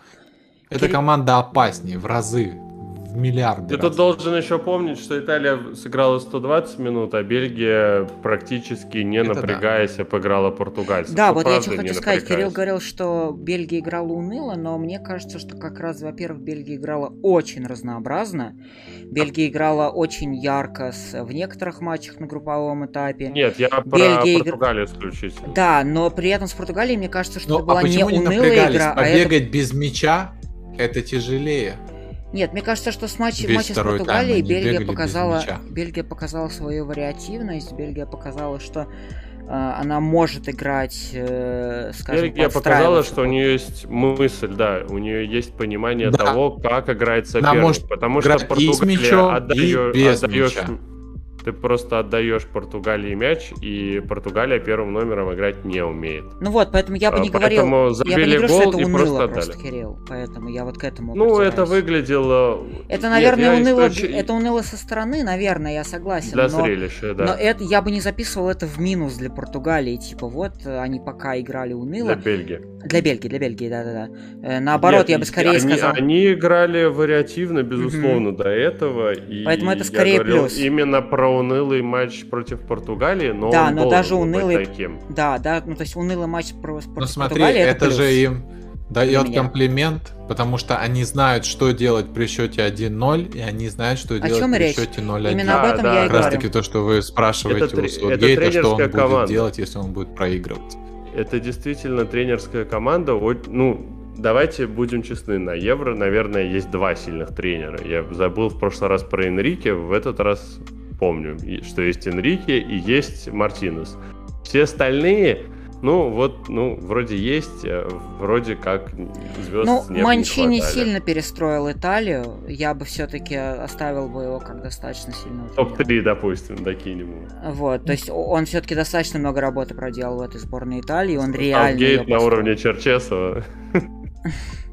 Эта Кирилл- команда опаснее в разы, в миллиарды Ты раз. тут должен еще помнить, что Италия сыграла 120 минут, а Бельгия практически не Это да. напрягаясь обыграла португальцев. Да, Ну, вот я не хочу сказать. Кирилл говорил, что Бельгия играла уныло, но мне кажется, что как раз, во-первых, Бельгия играла очень разнообразно. Бельгия играла очень ярко с- в некоторых матчах на групповом этапе. Нет, я Бельгия игр- про Португалию исключительно. Да, но при этом с Португалией, мне кажется, что Ну, это была а не почему не, унылая напрягались? игра, а это... Побегать без мяча это тяжелее. Нет, мне кажется, что с матча, Весь матча с Португалией Бельгия показала. Бельгия показала свою вариативность, Бельгия показала, что э, она может играть, э, скажем, Бельгия показала, что у нее есть мысль, да, у нее есть понимание Да. того, как играет Она соперник. может потому что играть Португалия мячом, и Ты просто отдаешь Португалии мяч, и Португалия первым номером играть не умеет. Ну вот, поэтому я бы А, не говорил, поэтому я бы забили не говорю, гол что это уныло просто просто, отдали. Кирилл, поэтому я вот к этому Ну, это придираюсь. выглядело... Это, Нет, наверное, я уныло, исключи- это уныло со стороны, наверное, я согласен. Для но... зрелища, да. Но это я бы не записывал это в минус для Португалии. Типа, вот э, они пока играли уныло. Для Бельгии. Для Бельгии, для Бельгии, да-да-да. Э, Наоборот, Нет, я бы скорее они, сказал. Они играли вариативно, безусловно, до этого. И Поэтому это скорее говорил плюс. Именно про унылый матч против Португалии, но Да, он но даже был быть унылый- таким. Да, да, ну то есть унылый матч про- против Но смотри, Португалии это, плюс. же им дает меня. комплимент, потому что они знают, что делать при счете 1-0, и они знают, что делать чем при речь? счете 0-1. Именно Да, об этом да, я и Как раз говорю. таки то, что вы спрашиваете Это у это что он будет команда. делать, если он будет проигрывать. Это действительно тренерская команда. Вот, Ну, давайте будем честны, на Евро, наверное, есть два сильных тренера. Я забыл в прошлый раз про Энрике, в этот раз помню, что есть Энрике и есть Мартинес. Все остальные, ну, вот, ну, вроде есть, э, вроде как звезд Ну, неба не Манчини хватали. сильно перестроил Италию. Я бы все-таки оставил бы его как достаточно тренера. Топ-3, допустим, докинем. Вот, то есть он все-таки достаточно много работы проделал в этой сборной Италии, он реально её на построил. уровне Черчесова.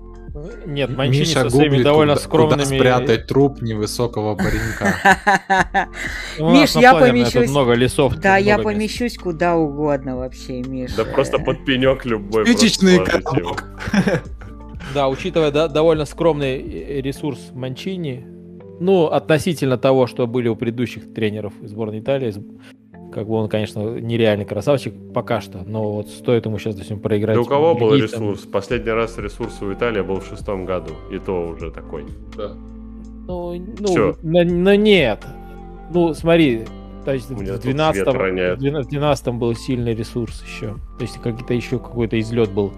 Нет, Манчини Миша со своими гуглит, довольно куда, скромными... куда спрятать труп невысокого паренька. У нас Миш, на я помещусь- тут много лесов. Да, я помещусь куда угодно вообще, Миш. Да просто под пенек любой. Спичечный коробок. Да, учитывая да, довольно скромный э, ресурс Манчини, ну, относительно того, что были у предыдущих тренеров сборной Италии, как бы он, конечно, нереальный красавчик пока что, но вот стоит ему сейчас, допустим, проиграть. Да у кого был ресурс? Последний раз ресурс у Италии был в шестом году. И то уже такой. Ну, Всё. ну, на- ну, нет. Ну, смотри, то есть в тут 12 свет роняет. в 12 был сильный ресурс еще. То есть какие-то еще какой-то излет был.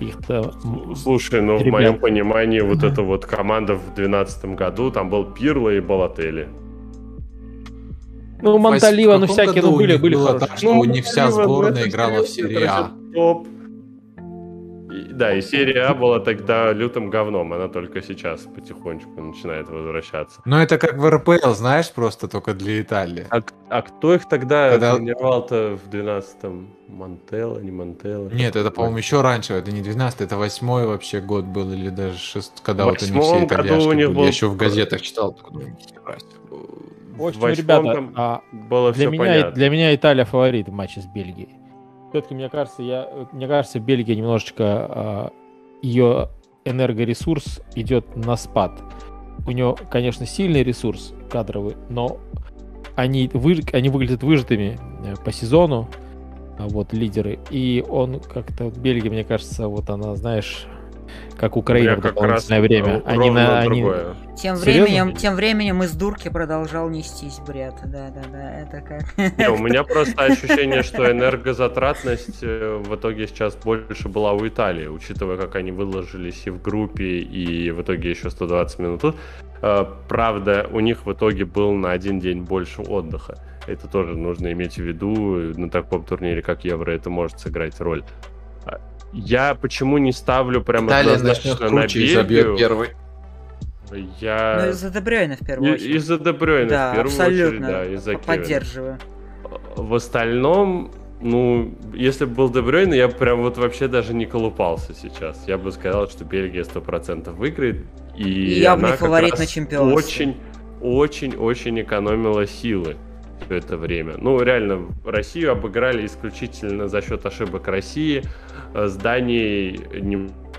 Их-то Слушай, ну в Ребят. моем понимании вот эта вот команда в 2012 году, там был Пирло и Балотели. Ну, Монталива, ну всякие, году ну были, были было хорошие. так, что у них вся сборная играла в серии А. Топ. И- Да, и серия А была тогда лютым говном, она только сейчас потихонечку начинает возвращаться. Но это как в РПЛ, знаешь, просто только для Италии. А, а кто их тогда Когда- тренировал-то в 12-м? Монтелло, не Монтелло? Нет, это, по-моему, еще раньше, это не 12 это 8 вообще год был, или даже 6, когда вот они восьмом все году итальяшки у них были. был Я еще в газетах читал. такой. В общем, восьмом ребята, а, Было для, меня, понятно. для меня Италия фаворит в матче с Бельгией. Все-таки, мне кажется, я, мне кажется, Бельгия немножечко а, ее энергоресурс идет на спад. У нее, конечно, сильный ресурс кадровый, но они, вы, они выглядят выжатыми э, по сезону, а, вот лидеры. И он как-то Бельгия, мне кажется, вот она, знаешь, как Украина меня в как дополнительное раз время. ровно Они на, они- другое. Тем Серьезно? временем, тем временем из дурки продолжал нестись бред. Да-да-да, это как... Не, у меня просто ощущение, что энергозатратность э, в итоге сейчас больше была у Италии, учитывая, как они выложились и в группе, и в итоге еще 120 минут. тут. Э, Правда, у них в итоге был на один день больше отдыха. Это тоже нужно иметь в виду. На таком турнире, как Евро, это может сыграть роль. Я почему не ставлю прям Италия однозначно на Бельгию? первый. Я... Ну, из-за Дебрёйна в первую очередь. Из-за Дебрёйна, да, в первую абсолютно. очередь, да, из-за. Поддерживаю. В остальном, ну, если бы был Дебрёйн, я прям вот вообще даже не колупался сейчас. Я бы сказал, что Бельгия 100% выиграет. И, И явный она как фаворит на чемпионство. Очень, очень, очень экономила силы все это время. Ну, реально, Россию обыграли исключительно за счет ошибок России. Э, С Данией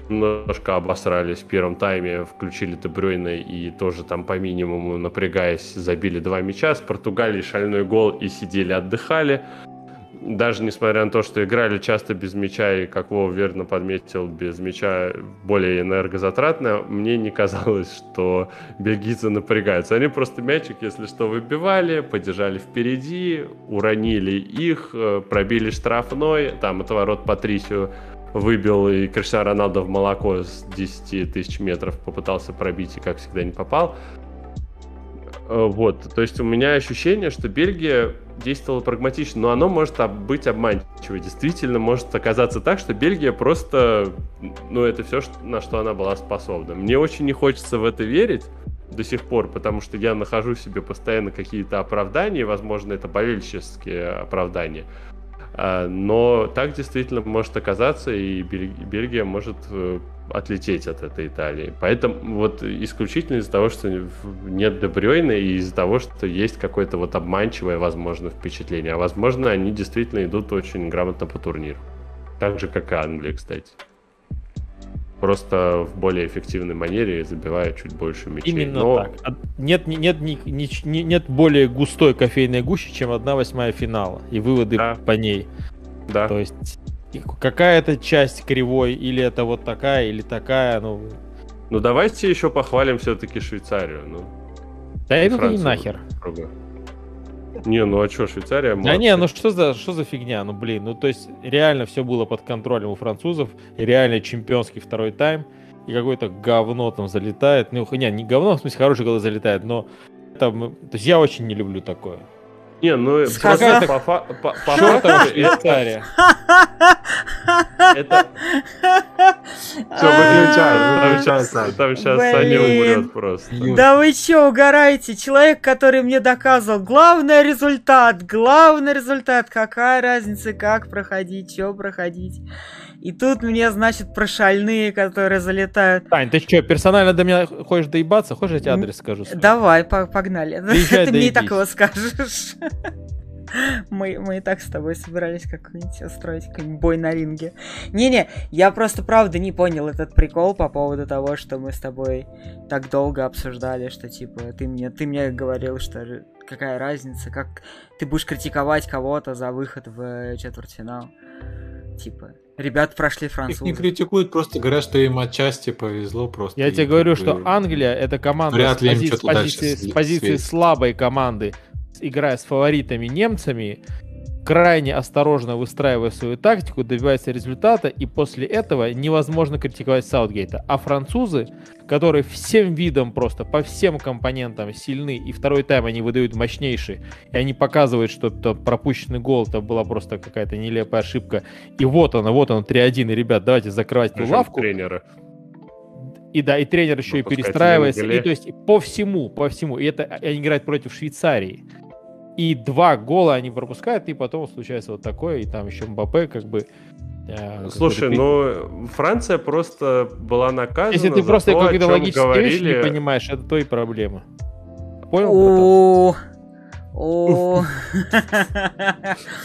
немножко обосрались в первом тайме, включили Дебрёйна и тоже там по минимуму напрягаясь забили два мяча. С Португалией шальной гол и сидели отдыхали. Даже несмотря на то, что играли часто без мяча и, как Вова верно подметил, без мяча более энергозатратно, мне не казалось, что бельгийцы напрягаются. Они просто мячик, если что, выбивали, подержали впереди, уронили их, э, пробили штрафной, там от ворот Патрисию выбил и Криштиану Роналдо в молоко с 10 тысяч метров попытался пробить и, как всегда, не попал. Э, Вот, то есть у меня ощущение, что Бельгия действовала прагматично, но оно может быть обманчиво. Действительно может оказаться так, что Бельгия просто, ну, это все, на что она была способна. Мне очень не хочется в это верить до сих пор, потому что я нахожу в себе постоянно какие-то оправдания, возможно, это болельческие оправдания. А, Но так действительно может оказаться, и Бель- Бельгия может э, отлететь от этой Италии. Поэтому вот исключительно из-за того, что нет Дебрёйна, и из-за того, что есть какое-то вот обманчивое, возможно, впечатление. А возможно, они действительно идут очень грамотно по турниру. Так же, как и Англия, кстати. Просто в более эффективной манере забивая чуть больше мячей. Именно Но- так. А Нет, нет, ни- ни- нет более густой кофейной гущи, чем одна восьмая финала. И выводы Да. по ней. Да. То есть какая-то часть кривой, или это вот такая, или такая, ну... Ну давайте еще похвалим все-таки Швейцарию. Ну, Да и ты Францию нахер. Не, ну а что, Швейцария Да молодцы. не, ну что за, что за фигня, ну блин, ну то есть реально все было под контролем у французов, реально чемпионский второй тайм, и какое-то говно там залетает, ну не, не говно, в смысле хороший гол залетает, но там, то есть я очень не люблю такое. Не, ну просто по, по, по Чёртова факту это- Швейцария. это Все, выключай, там сейчас, Сань. там сейчас. Саня умрет просто. Да вы чё, угораете? Человек, который мне доказывал, главный результат, главный результат, какая разница, как проходить, чё проходить. И тут мне, значит, про шальные, которые залетают. Тань, ты что, персонально до меня хочешь доебаться? Хочешь, я тебе адрес скажу? свой? Давай, по- погнали. Ты мне и так его скажешь. Мы, мы и так с тобой собирались как-нибудь устроить какой-нибудь бой на ринге. Не-не, я просто правда не понял этот прикол по поводу того, что мы с тобой так долго обсуждали, что типа ты мне, ты мне говорил, что какая разница, как ты будешь критиковать кого-то за выход в четвертьфинал. Типа, ребят прошли Их французы. не критикуют, просто говорят, что им отчасти повезло просто. Я тебе говорю, что Англия это команда Вряд с, пози- с позиции, с позиции слабой команды, играя с фаворитами немцами, крайне осторожно выстраивая свою тактику, добивается результата, и после этого невозможно критиковать Саутгейта. А французы, которые всем видом просто, по всем компонентам сильны, и второй тайм они выдают мощнейший, и они показывают, что это пропущенный гол, это была просто какая-то нелепая ошибка, и вот она, вот она, 3-1, и, ребят, давайте закрывать эту лавку. тренера. И да, и тренер еще и Выпускать перестраивается. Лингале. И то есть по всему, по всему. И это они играют против Швейцарии. И два гола они пропускают, и потом случается вот такое, и там еще Мбаппе как бы... э, как Слушай, ну Франция просто была наказана Если ты просто то, какие-то логические вещи не говорили- понимаешь, это твои проблемы. Понял? О.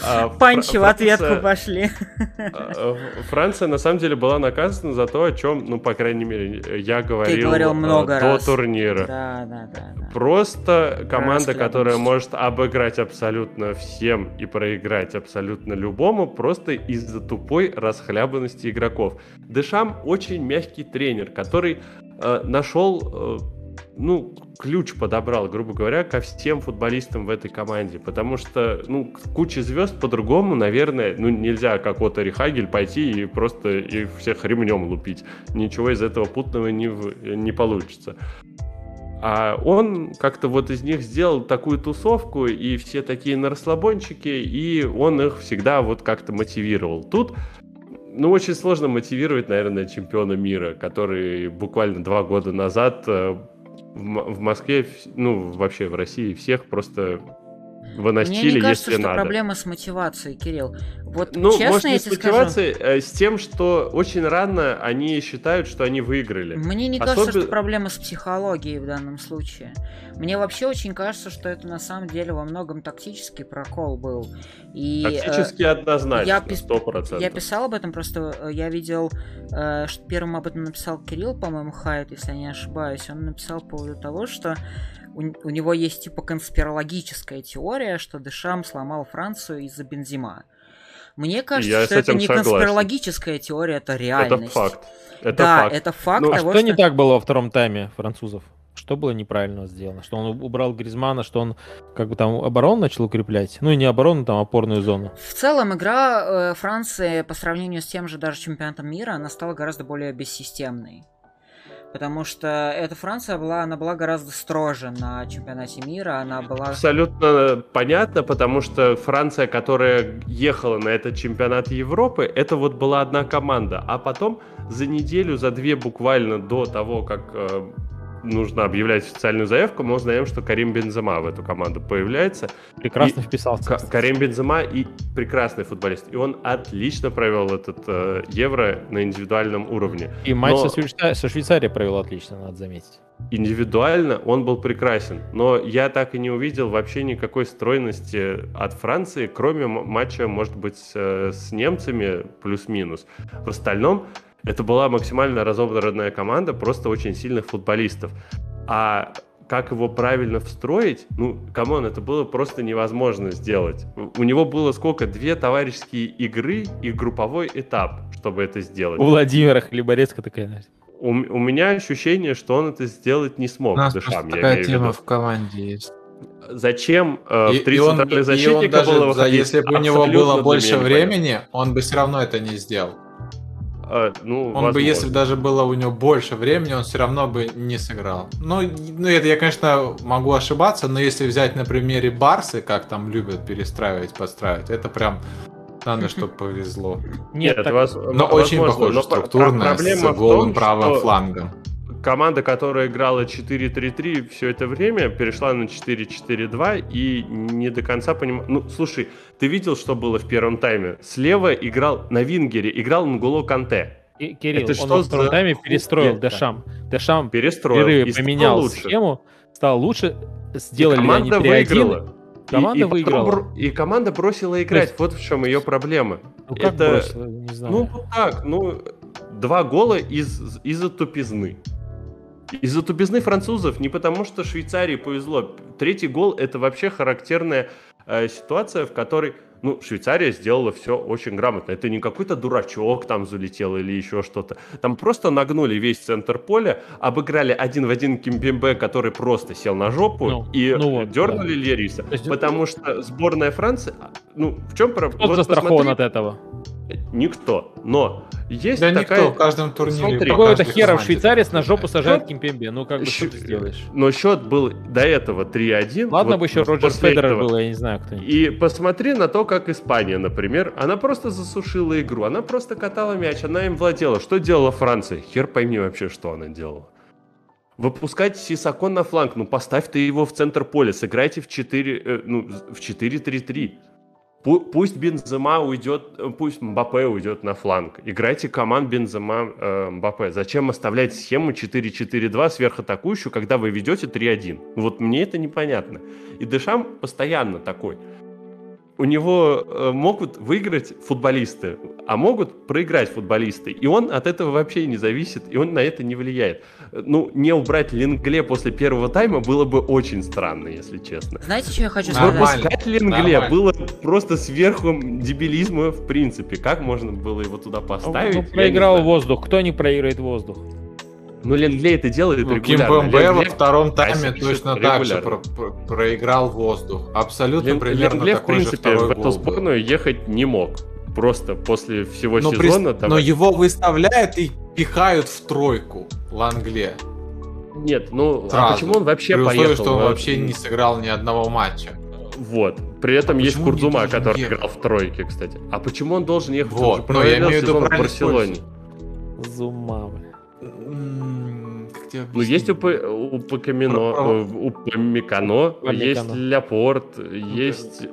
А, Панчи в ответку пошли. А, Франция на самом деле была наказана за то, о чем, ну, по крайней мере, я говорил, говорил много до раз. турнира. Да, да, да. да. Просто команда, которая может обыграть абсолютно всем и проиграть абсолютно любому, просто из-за тупой расхлябанности игроков. Дешам очень мягкий тренер, который э, нашел, э, ну, ключ подобрал, грубо говоря, ко всем футболистам в этой команде. Потому что, ну, куча звезд по-другому, наверное, ну, нельзя как Отто Рихагель пойти и просто их всех ремнем лупить. Ничего из этого путного не, не получится. А он как-то вот из них сделал такую тусовку, и все такие на расслабончике, и он их всегда вот как-то мотивировал. Тут, ну, очень сложно мотивировать, наверное, чемпиона мира, который буквально два года назад э, в, Москве, ну, вообще в России всех просто Мне выносили, не кажется, если что надо. проблема с мотивацией, Кирилл. Вот Ну, честно может, я не с тебе скажу, мотивацией, а с тем, что очень рано они считают, что они выиграли. мне не кажется, что проблема с психологией в данном случае. Мне вообще очень кажется, что это на самом деле во многом тактический прокол был. И, э, Тактически однозначно, я пис- сто процентов. Я писал об этом, просто э, я видел, э, что первым об этом написал Кирилл, по-моему, Хайт, если я не ошибаюсь. Он написал по поводу того, что у, у него есть типа конспирологическая теория, что Дешам сломал Францию из-за Бензима. Мне кажется, Я что это не согласен. конспирологическая теория, это Это реальность. факт. Это да, факт. это факт Ну, а того, Что что... не так было во втором тайме французов? Что было неправильно сделано? Что он убрал Гризмана, что он как бы там оборону начал укреплять? Ну, не оборону, там опорную зону. В целом, игра э, Франции по сравнению с тем же даже чемпионатом мира, она стала гораздо более бессистемной. Потому что эта Франция была, она была гораздо строже на чемпионате мира, она была... Абсолютно понятно, потому что Франция, которая ехала на этот чемпионат Европы, это вот была одна команда. А потом за неделю, за две буквально до того, как э, нужно объявлять официальную заявку, мы узнаем, что Карим Бензема в эту команду появляется. Прекрасно И вписался. Ка- Карим Бензема и прекрасный футболист. И он отлично провел этот э, Евро на индивидуальном уровне. И матч Но- со, Швейца- со Швейцарией провел отлично, надо заметить. Индивидуально он был прекрасен, но я так и не увидел вообще никакой стройности от Франции, кроме матча, может быть, с, э, с немцами плюс-минус. В остальном это была максимально разобранная команда, просто очень сильных футболистов. А как его правильно встроить, ну, come on, это было просто невозможно сделать. У у него было сколько? Две товарищеские игры и групповой этап, чтобы это сделать. У Владимира Хлеборезка такая, знаешь, У, у меня ощущение, что он это сделать не У смог. нас Дешам, просто я такая в тема в команде есть. Зачем э, И- в три центральных и он защитника даже было за- выходить? Если бы у него было больше времени, он бы все равно это не сделал. Э, ну, Он бы, возможно. если бы даже было у него больше времени, он все равно бы не сыграл. Ну, ну, это я, конечно, могу ошибаться, но если взять на примере Барсы, как там любят перестраивать, подстраивать, это прям надо, чтобы повезло. Нет, Нет, так- Но возможно, очень похоже но структурно, проблема с голым правым что флангом. Команда, которая играла 4-3-3 все это время, перешла на 4-4-2 и не до конца понимаю. Ну, слушай, ты видел, что было в первом тайме? Слева играл на Вингере, играл Нголо Канте. Ки- Кирилл, это он что во втором за тайме перестроил? Дешам. Дешам Перестроил. и поменял лучше. схему, стал лучше, И сделали они команда 3-1. выиграла. И- Команда и, потом выиграла. бро- и команда бросила играть. есть- Вот в чем ее проблема. Ну как это- бросила, не знаю. Ну, вот так, ну, два гола из, из-за тупизны. Из-за тупизны французов, не потому что Швейцарии повезло. Третий гол это вообще характерная э, ситуация, в которой, ну, Швейцария сделала все очень грамотно. Это не какой-то дурачок там залетел или еще что-то. Там просто нагнули весь центр поля, обыграли один в один Кимпембе, который просто сел на жопу, Ну, и ну вот, дернули Лериса. есть- Потому что сборная Франции, а, ну, в чем проблема? Кто застрахован от этого? Никто. Но есть Да такая... никто в каждом турнире. Смотри, по Какого-то каждой хера в команде Швейцарии такой на жопу сажает Кимпембе. Ну как бы что Щ- ты сделаешь? Но счет был до этого 3-1. Ладно вот бы еще Роджер Федерер этого. был, я не знаю кто. И посмотри на то, как Испания, например, она просто засушила игру, она просто катала мяч, она им владела. Что делала Франция? Хер пойми вообще, что она делала. Выпускать Сисако на фланг, ну поставь ты его в центр поля, сыграйте в 4, э, ну, в 4-3-3. Пу- Пусть Бензема уйдет, э, пусть Мбаппе уйдет на фланг. Играйте команд Бензема э, Мбаппе. Зачем оставлять схему 4-4-2 сверхатакующую, когда вы ведете 3-1? Вот мне это непонятно. И Дешам постоянно такой. У него э, могут выиграть футболисты, а могут проиграть футболисты. И он от этого вообще не зависит, и он на это не влияет. Ну, не убрать Лингле после первого тайма было бы очень странно, если честно. Знаете, что я хочу сказать? Выпускать Лингле Нормально. было просто сверху дебилизма в принципе. Как можно было его туда поставить? Ну, я не проиграл воздух. Кто не проиграет воздух? Ну, Лингле это делает Ну, регулярно. Кимбембе во Лингле- втором тайме точно так же про- про- проиграл воздух. Абсолютно Лин- примерно Лингле, в такой же принципе, второй в эту гол был. сборную ехать не мог. Просто после всего Но, при- сезона... но давай- его выставляют и пихают в тройку Лангле. Нет, ну, а Сразу. почему он вообще При условии, поехал? что он А, вообще не сыграл ни одного матча. Вот. При этом А есть он Курдума, который ехать? играл в тройке, кстати. А почему он должен ехать? Он Вот, же но я имею в виду в Барселоне. Зума, тебе Ну, есть. П- у э, у Памикано, Памикано. есть Леопорт, есть...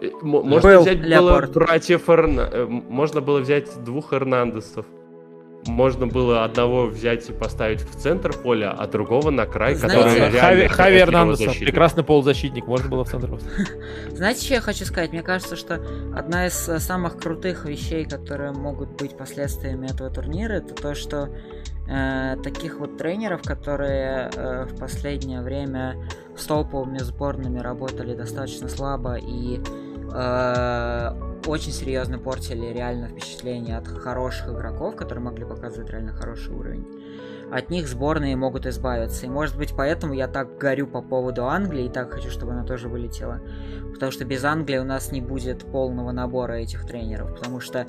э, Можно Был взять было Леопорд. братьев Эрна... э, Можно было взять двух Эрнандесов. Можно было одного взять и поставить в центр поля, а другого на край, Знаете- который Хави, реально Хави защитник. прекрасный полузащитник, можно было в центр поставить. Знаете, что я хочу сказать? Мне кажется, что одна из э, самых крутых вещей, которые могут быть последствиями этого турнира, это то, что э, таких вот тренеров, которые э, в последнее время с топовыми сборными работали достаточно слабо и э, очень серьезно портили реально впечатление от хороших игроков, которые могли показывать реально хороший уровень. От них сборные могут избавиться. И может быть поэтому я так горю по поводу Англии и так хочу, чтобы она тоже вылетела. Потому что без Англии у нас не будет полного набора этих тренеров. Потому что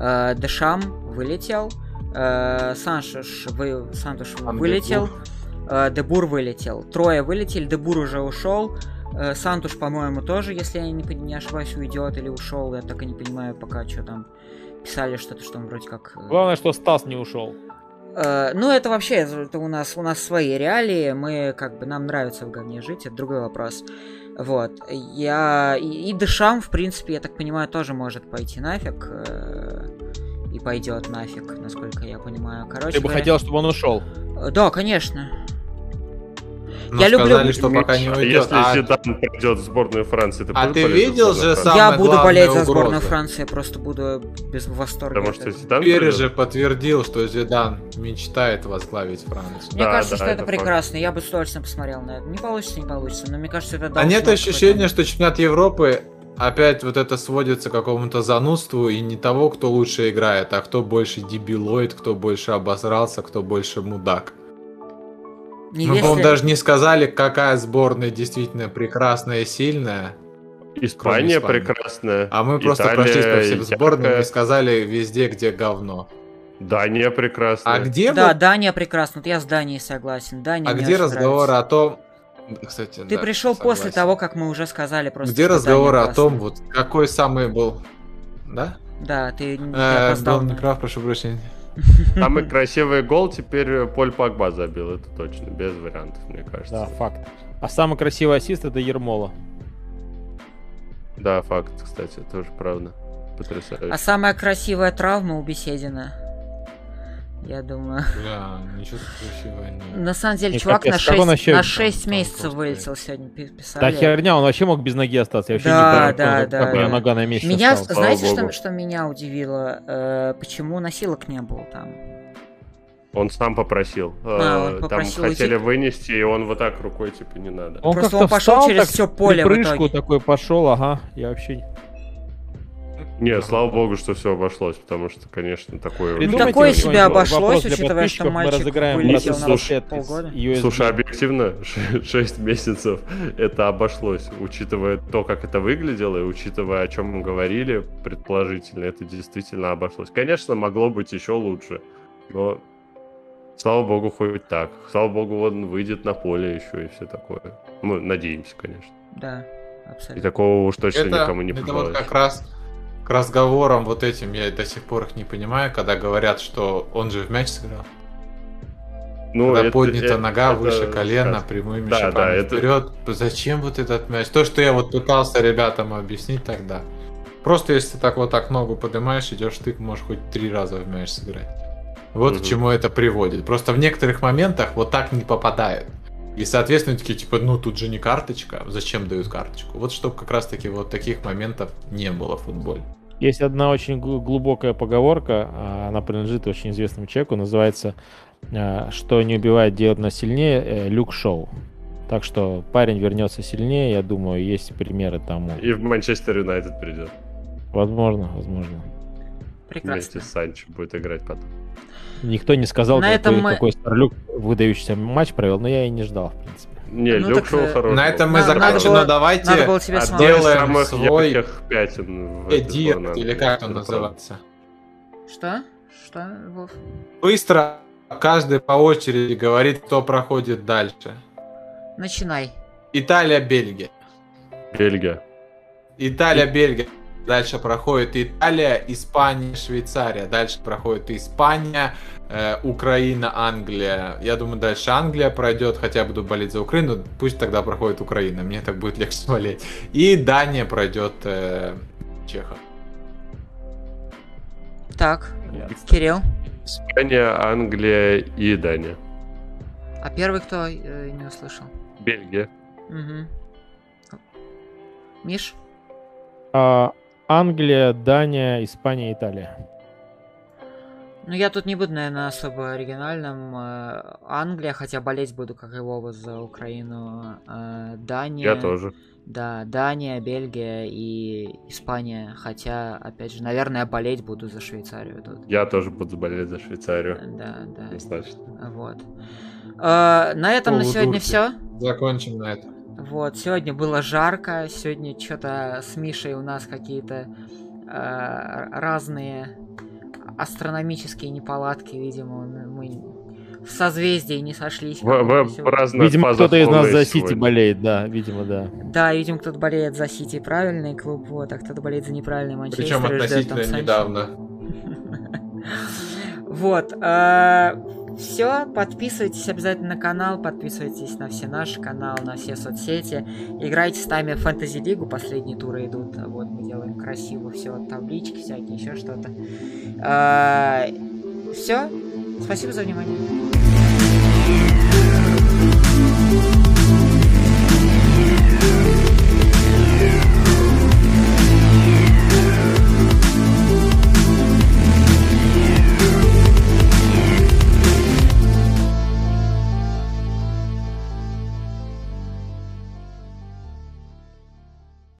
э, Дешам вылетел, э, Саншиш вы, Сантуш Андебур. вылетел, э, Дебур вылетел. Трое вылетели, Дебур уже ушел. Э, Сантуш, по-моему, тоже, если я не, не ошибаюсь, уйдет или ушел. Я так и не понимаю пока, что там писали что-то, что он вроде как... э, Главное, что Стас не ушел. Э, ну, это вообще, это у нас, у нас свои реалии, мы, как бы, нам нравится в говне жить, это другой вопрос. Вот, я... И, и Дешам, в принципе, я так понимаю, тоже может пойти нафиг. э, пойдет нафиг, насколько я понимаю. Короче Ты бы говоря- хотел, чтобы он ушел. Э, Да, конечно. Ну, я люблю- сказали, что пока не уйдет. Если А, Зидан придет в сборную Франции, ты А ты видел же Франции? сам- я буду болеть за сборную угроза. Франции, я просто буду без восторга. Потому от что. Зидан Перри же подтвердил, что Зидан мечтает возглавить Францию. Мне Да, кажется, да, что это, это факт. прекрасно. Я бы с удовольствием посмотрел на это. Не получится, не получится, но мне кажется, это А нет ощущения, что чемпионат Европы опять вот это сводится к какому-то занудству и не того, кто лучше играет, а кто больше дебилоид, кто больше обосрался, кто больше мудак. Не Мы, если- по-моему, даже не сказали, какая сборная действительно прекрасная и сильная, Испания прекрасная. а мы просто Италия прошлись по всем сборным яркая, и сказали везде, где говно. Дания прекрасная. А где, Да, вот- Дания прекрасно. Вот я с Данией согласен. Дания а где очень разговоры нравится. о том... Кстати, Ты да, пришел после согласен. того, как мы уже сказали просто. Где Дания о том, вот какой самый был... Да? Да, ты не Э, опоздал. был неправ, прошу прощения. Самый красивый гол теперь Поль Погба забил, это точно, без вариантов, мне кажется. Да, факт. А самый красивый ассист это Ермола. Да, факт, кстати, тоже правда. Потрясающе. А самая красивая травма у Беседина. Я думаю. Бля, ничего красивого нет. На самом деле, чувак капец, на как он 6, вообще- на Там- 6 там месяцев просто- вылетел сегодня, пи- Да писали. херня, он вообще мог без ноги остаться. Я вообще Да, не да, да, да. нога на месте Меня, осталась. Слава знаете, что, богу. что меня удивило? Э, почему носилок не было там? Он сам попросил. А, он Э, попросил Там хотели идти. вынести, и он вот так рукой, типа, не надо. Он Просто как-то он пошел встал через так, всё поле в прыжку итоге. такой пошел, ага. Я вообще... Не, слава богу, что все обошлось, потому что, конечно, такое... Очень Такое себе тяжело. обошлось, учитывая, что подписчиков, мы мальчик разыграем вылетел на слушай, полгода. Слушай, объективно, 6 месяцев это обошлось, учитывая то, как это выглядело, и учитывая, о чем мы говорили, предположительно, это действительно обошлось. Конечно, могло быть еще лучше, но слава богу, хоть так. Слава богу, он выйдет на поле еще и все такое. Мы надеемся, конечно. Да, И абсолютно. такого уж точно Это, никому не это вот пожелаешь. как раз к разговорам вот этим я до сих пор их не понимаю, когда говорят, что он же в мяч сыграл. Ну, когда это- поднята это- нога это выше колена, сказка. прямыми Да, шагами да, это- вперед. Зачем вот этот мяч? То, что я вот пытался ребятам объяснить тогда. Просто если ты так вот так ногу поднимаешь, идешь ты можешь хоть три раза в мяч сыграть. Вот Мгм. к чему это приводит. Просто в некоторых моментах вот так не попадают. И, соответственно, такие, типа, ну тут же не карточка, зачем дают карточку? Вот чтобы как раз-таки вот таких моментов не было в футболе. Есть одна очень гл- глубокая поговорка, а, она принадлежит очень известному человеку, называется а, «Что не убивает, делает нас сильнее» э, Люк Шоу. Так что парень вернется сильнее, я думаю, есть примеры тому. И в Манчестер Юнайтед придет. Возможно, возможно. Вместе Прекрасно. с Санчо будет играть потом. Никто не сказал, На какой, этом мы- какой Старлюк выдающийся матч провел, но я и не ждал, в принципе. Не, Ну, Люк так, Шоу э, хороший. На этом мы Надо- было- но давайте Надо было тебе Делаем самых свой ярких пятен сборной. или как он называется. Что? Что, Вов? Быстро каждый по очереди говорит, кто проходит дальше. Начинай. Италия, Бельгия. правда. Дальше проходит Италия, Испания, Швейцария. Дальше проходит Испания, э, Украина, Англия. Я думаю, дальше Англия пройдет, хотя я буду болеть за Украину. Пусть тогда проходит Украина, мне так будет легче болеть. И Дания пройдет э, Чехов. Так, Кирилл. Испания, Англия и Дания. А первый кто э, не услышал? Бельгия. Угу. Миш? А, Англия, Дания, Испания, Италия. Ну, я тут не буду, наверное, особо оригинальным. Э, Англия, хотя болеть буду, как и Вова, за Украину. Э, Дания. Я тоже. Да, Дания, Бельгия и Испания. Хотя, опять же, наверное, болеть буду за Швейцарию тут. Я тоже буду болеть за Швейцарию. Да, да. Однозначно. Вот. Э, на этом на Полудурки. сегодня все. Закончим на этом. Вот, сегодня было жарко, сегодня что-то с Мишей у нас какие-то э, разные астрономические неполадки, видимо, мы в созвездии не сошлись. В, в- разных Видимо, кто-то из нас за Сити сегодня. болеет, да, видимо, да. Да, видимо, кто-то болеет за Сити, правильный клуб, вот, а кто-то болеет за неправильный Манчестер. Причем и ждет там относительно недавно. Вот. Все, подписывайтесь обязательно на канал, подписывайтесь на все наши каналы, на все соцсети. Играйте с нами в фэнтези лигу, последние туры идут. Вот мы делаем красиво все, таблички всякие, еще что-то. А, все, спасибо за внимание. Yeah.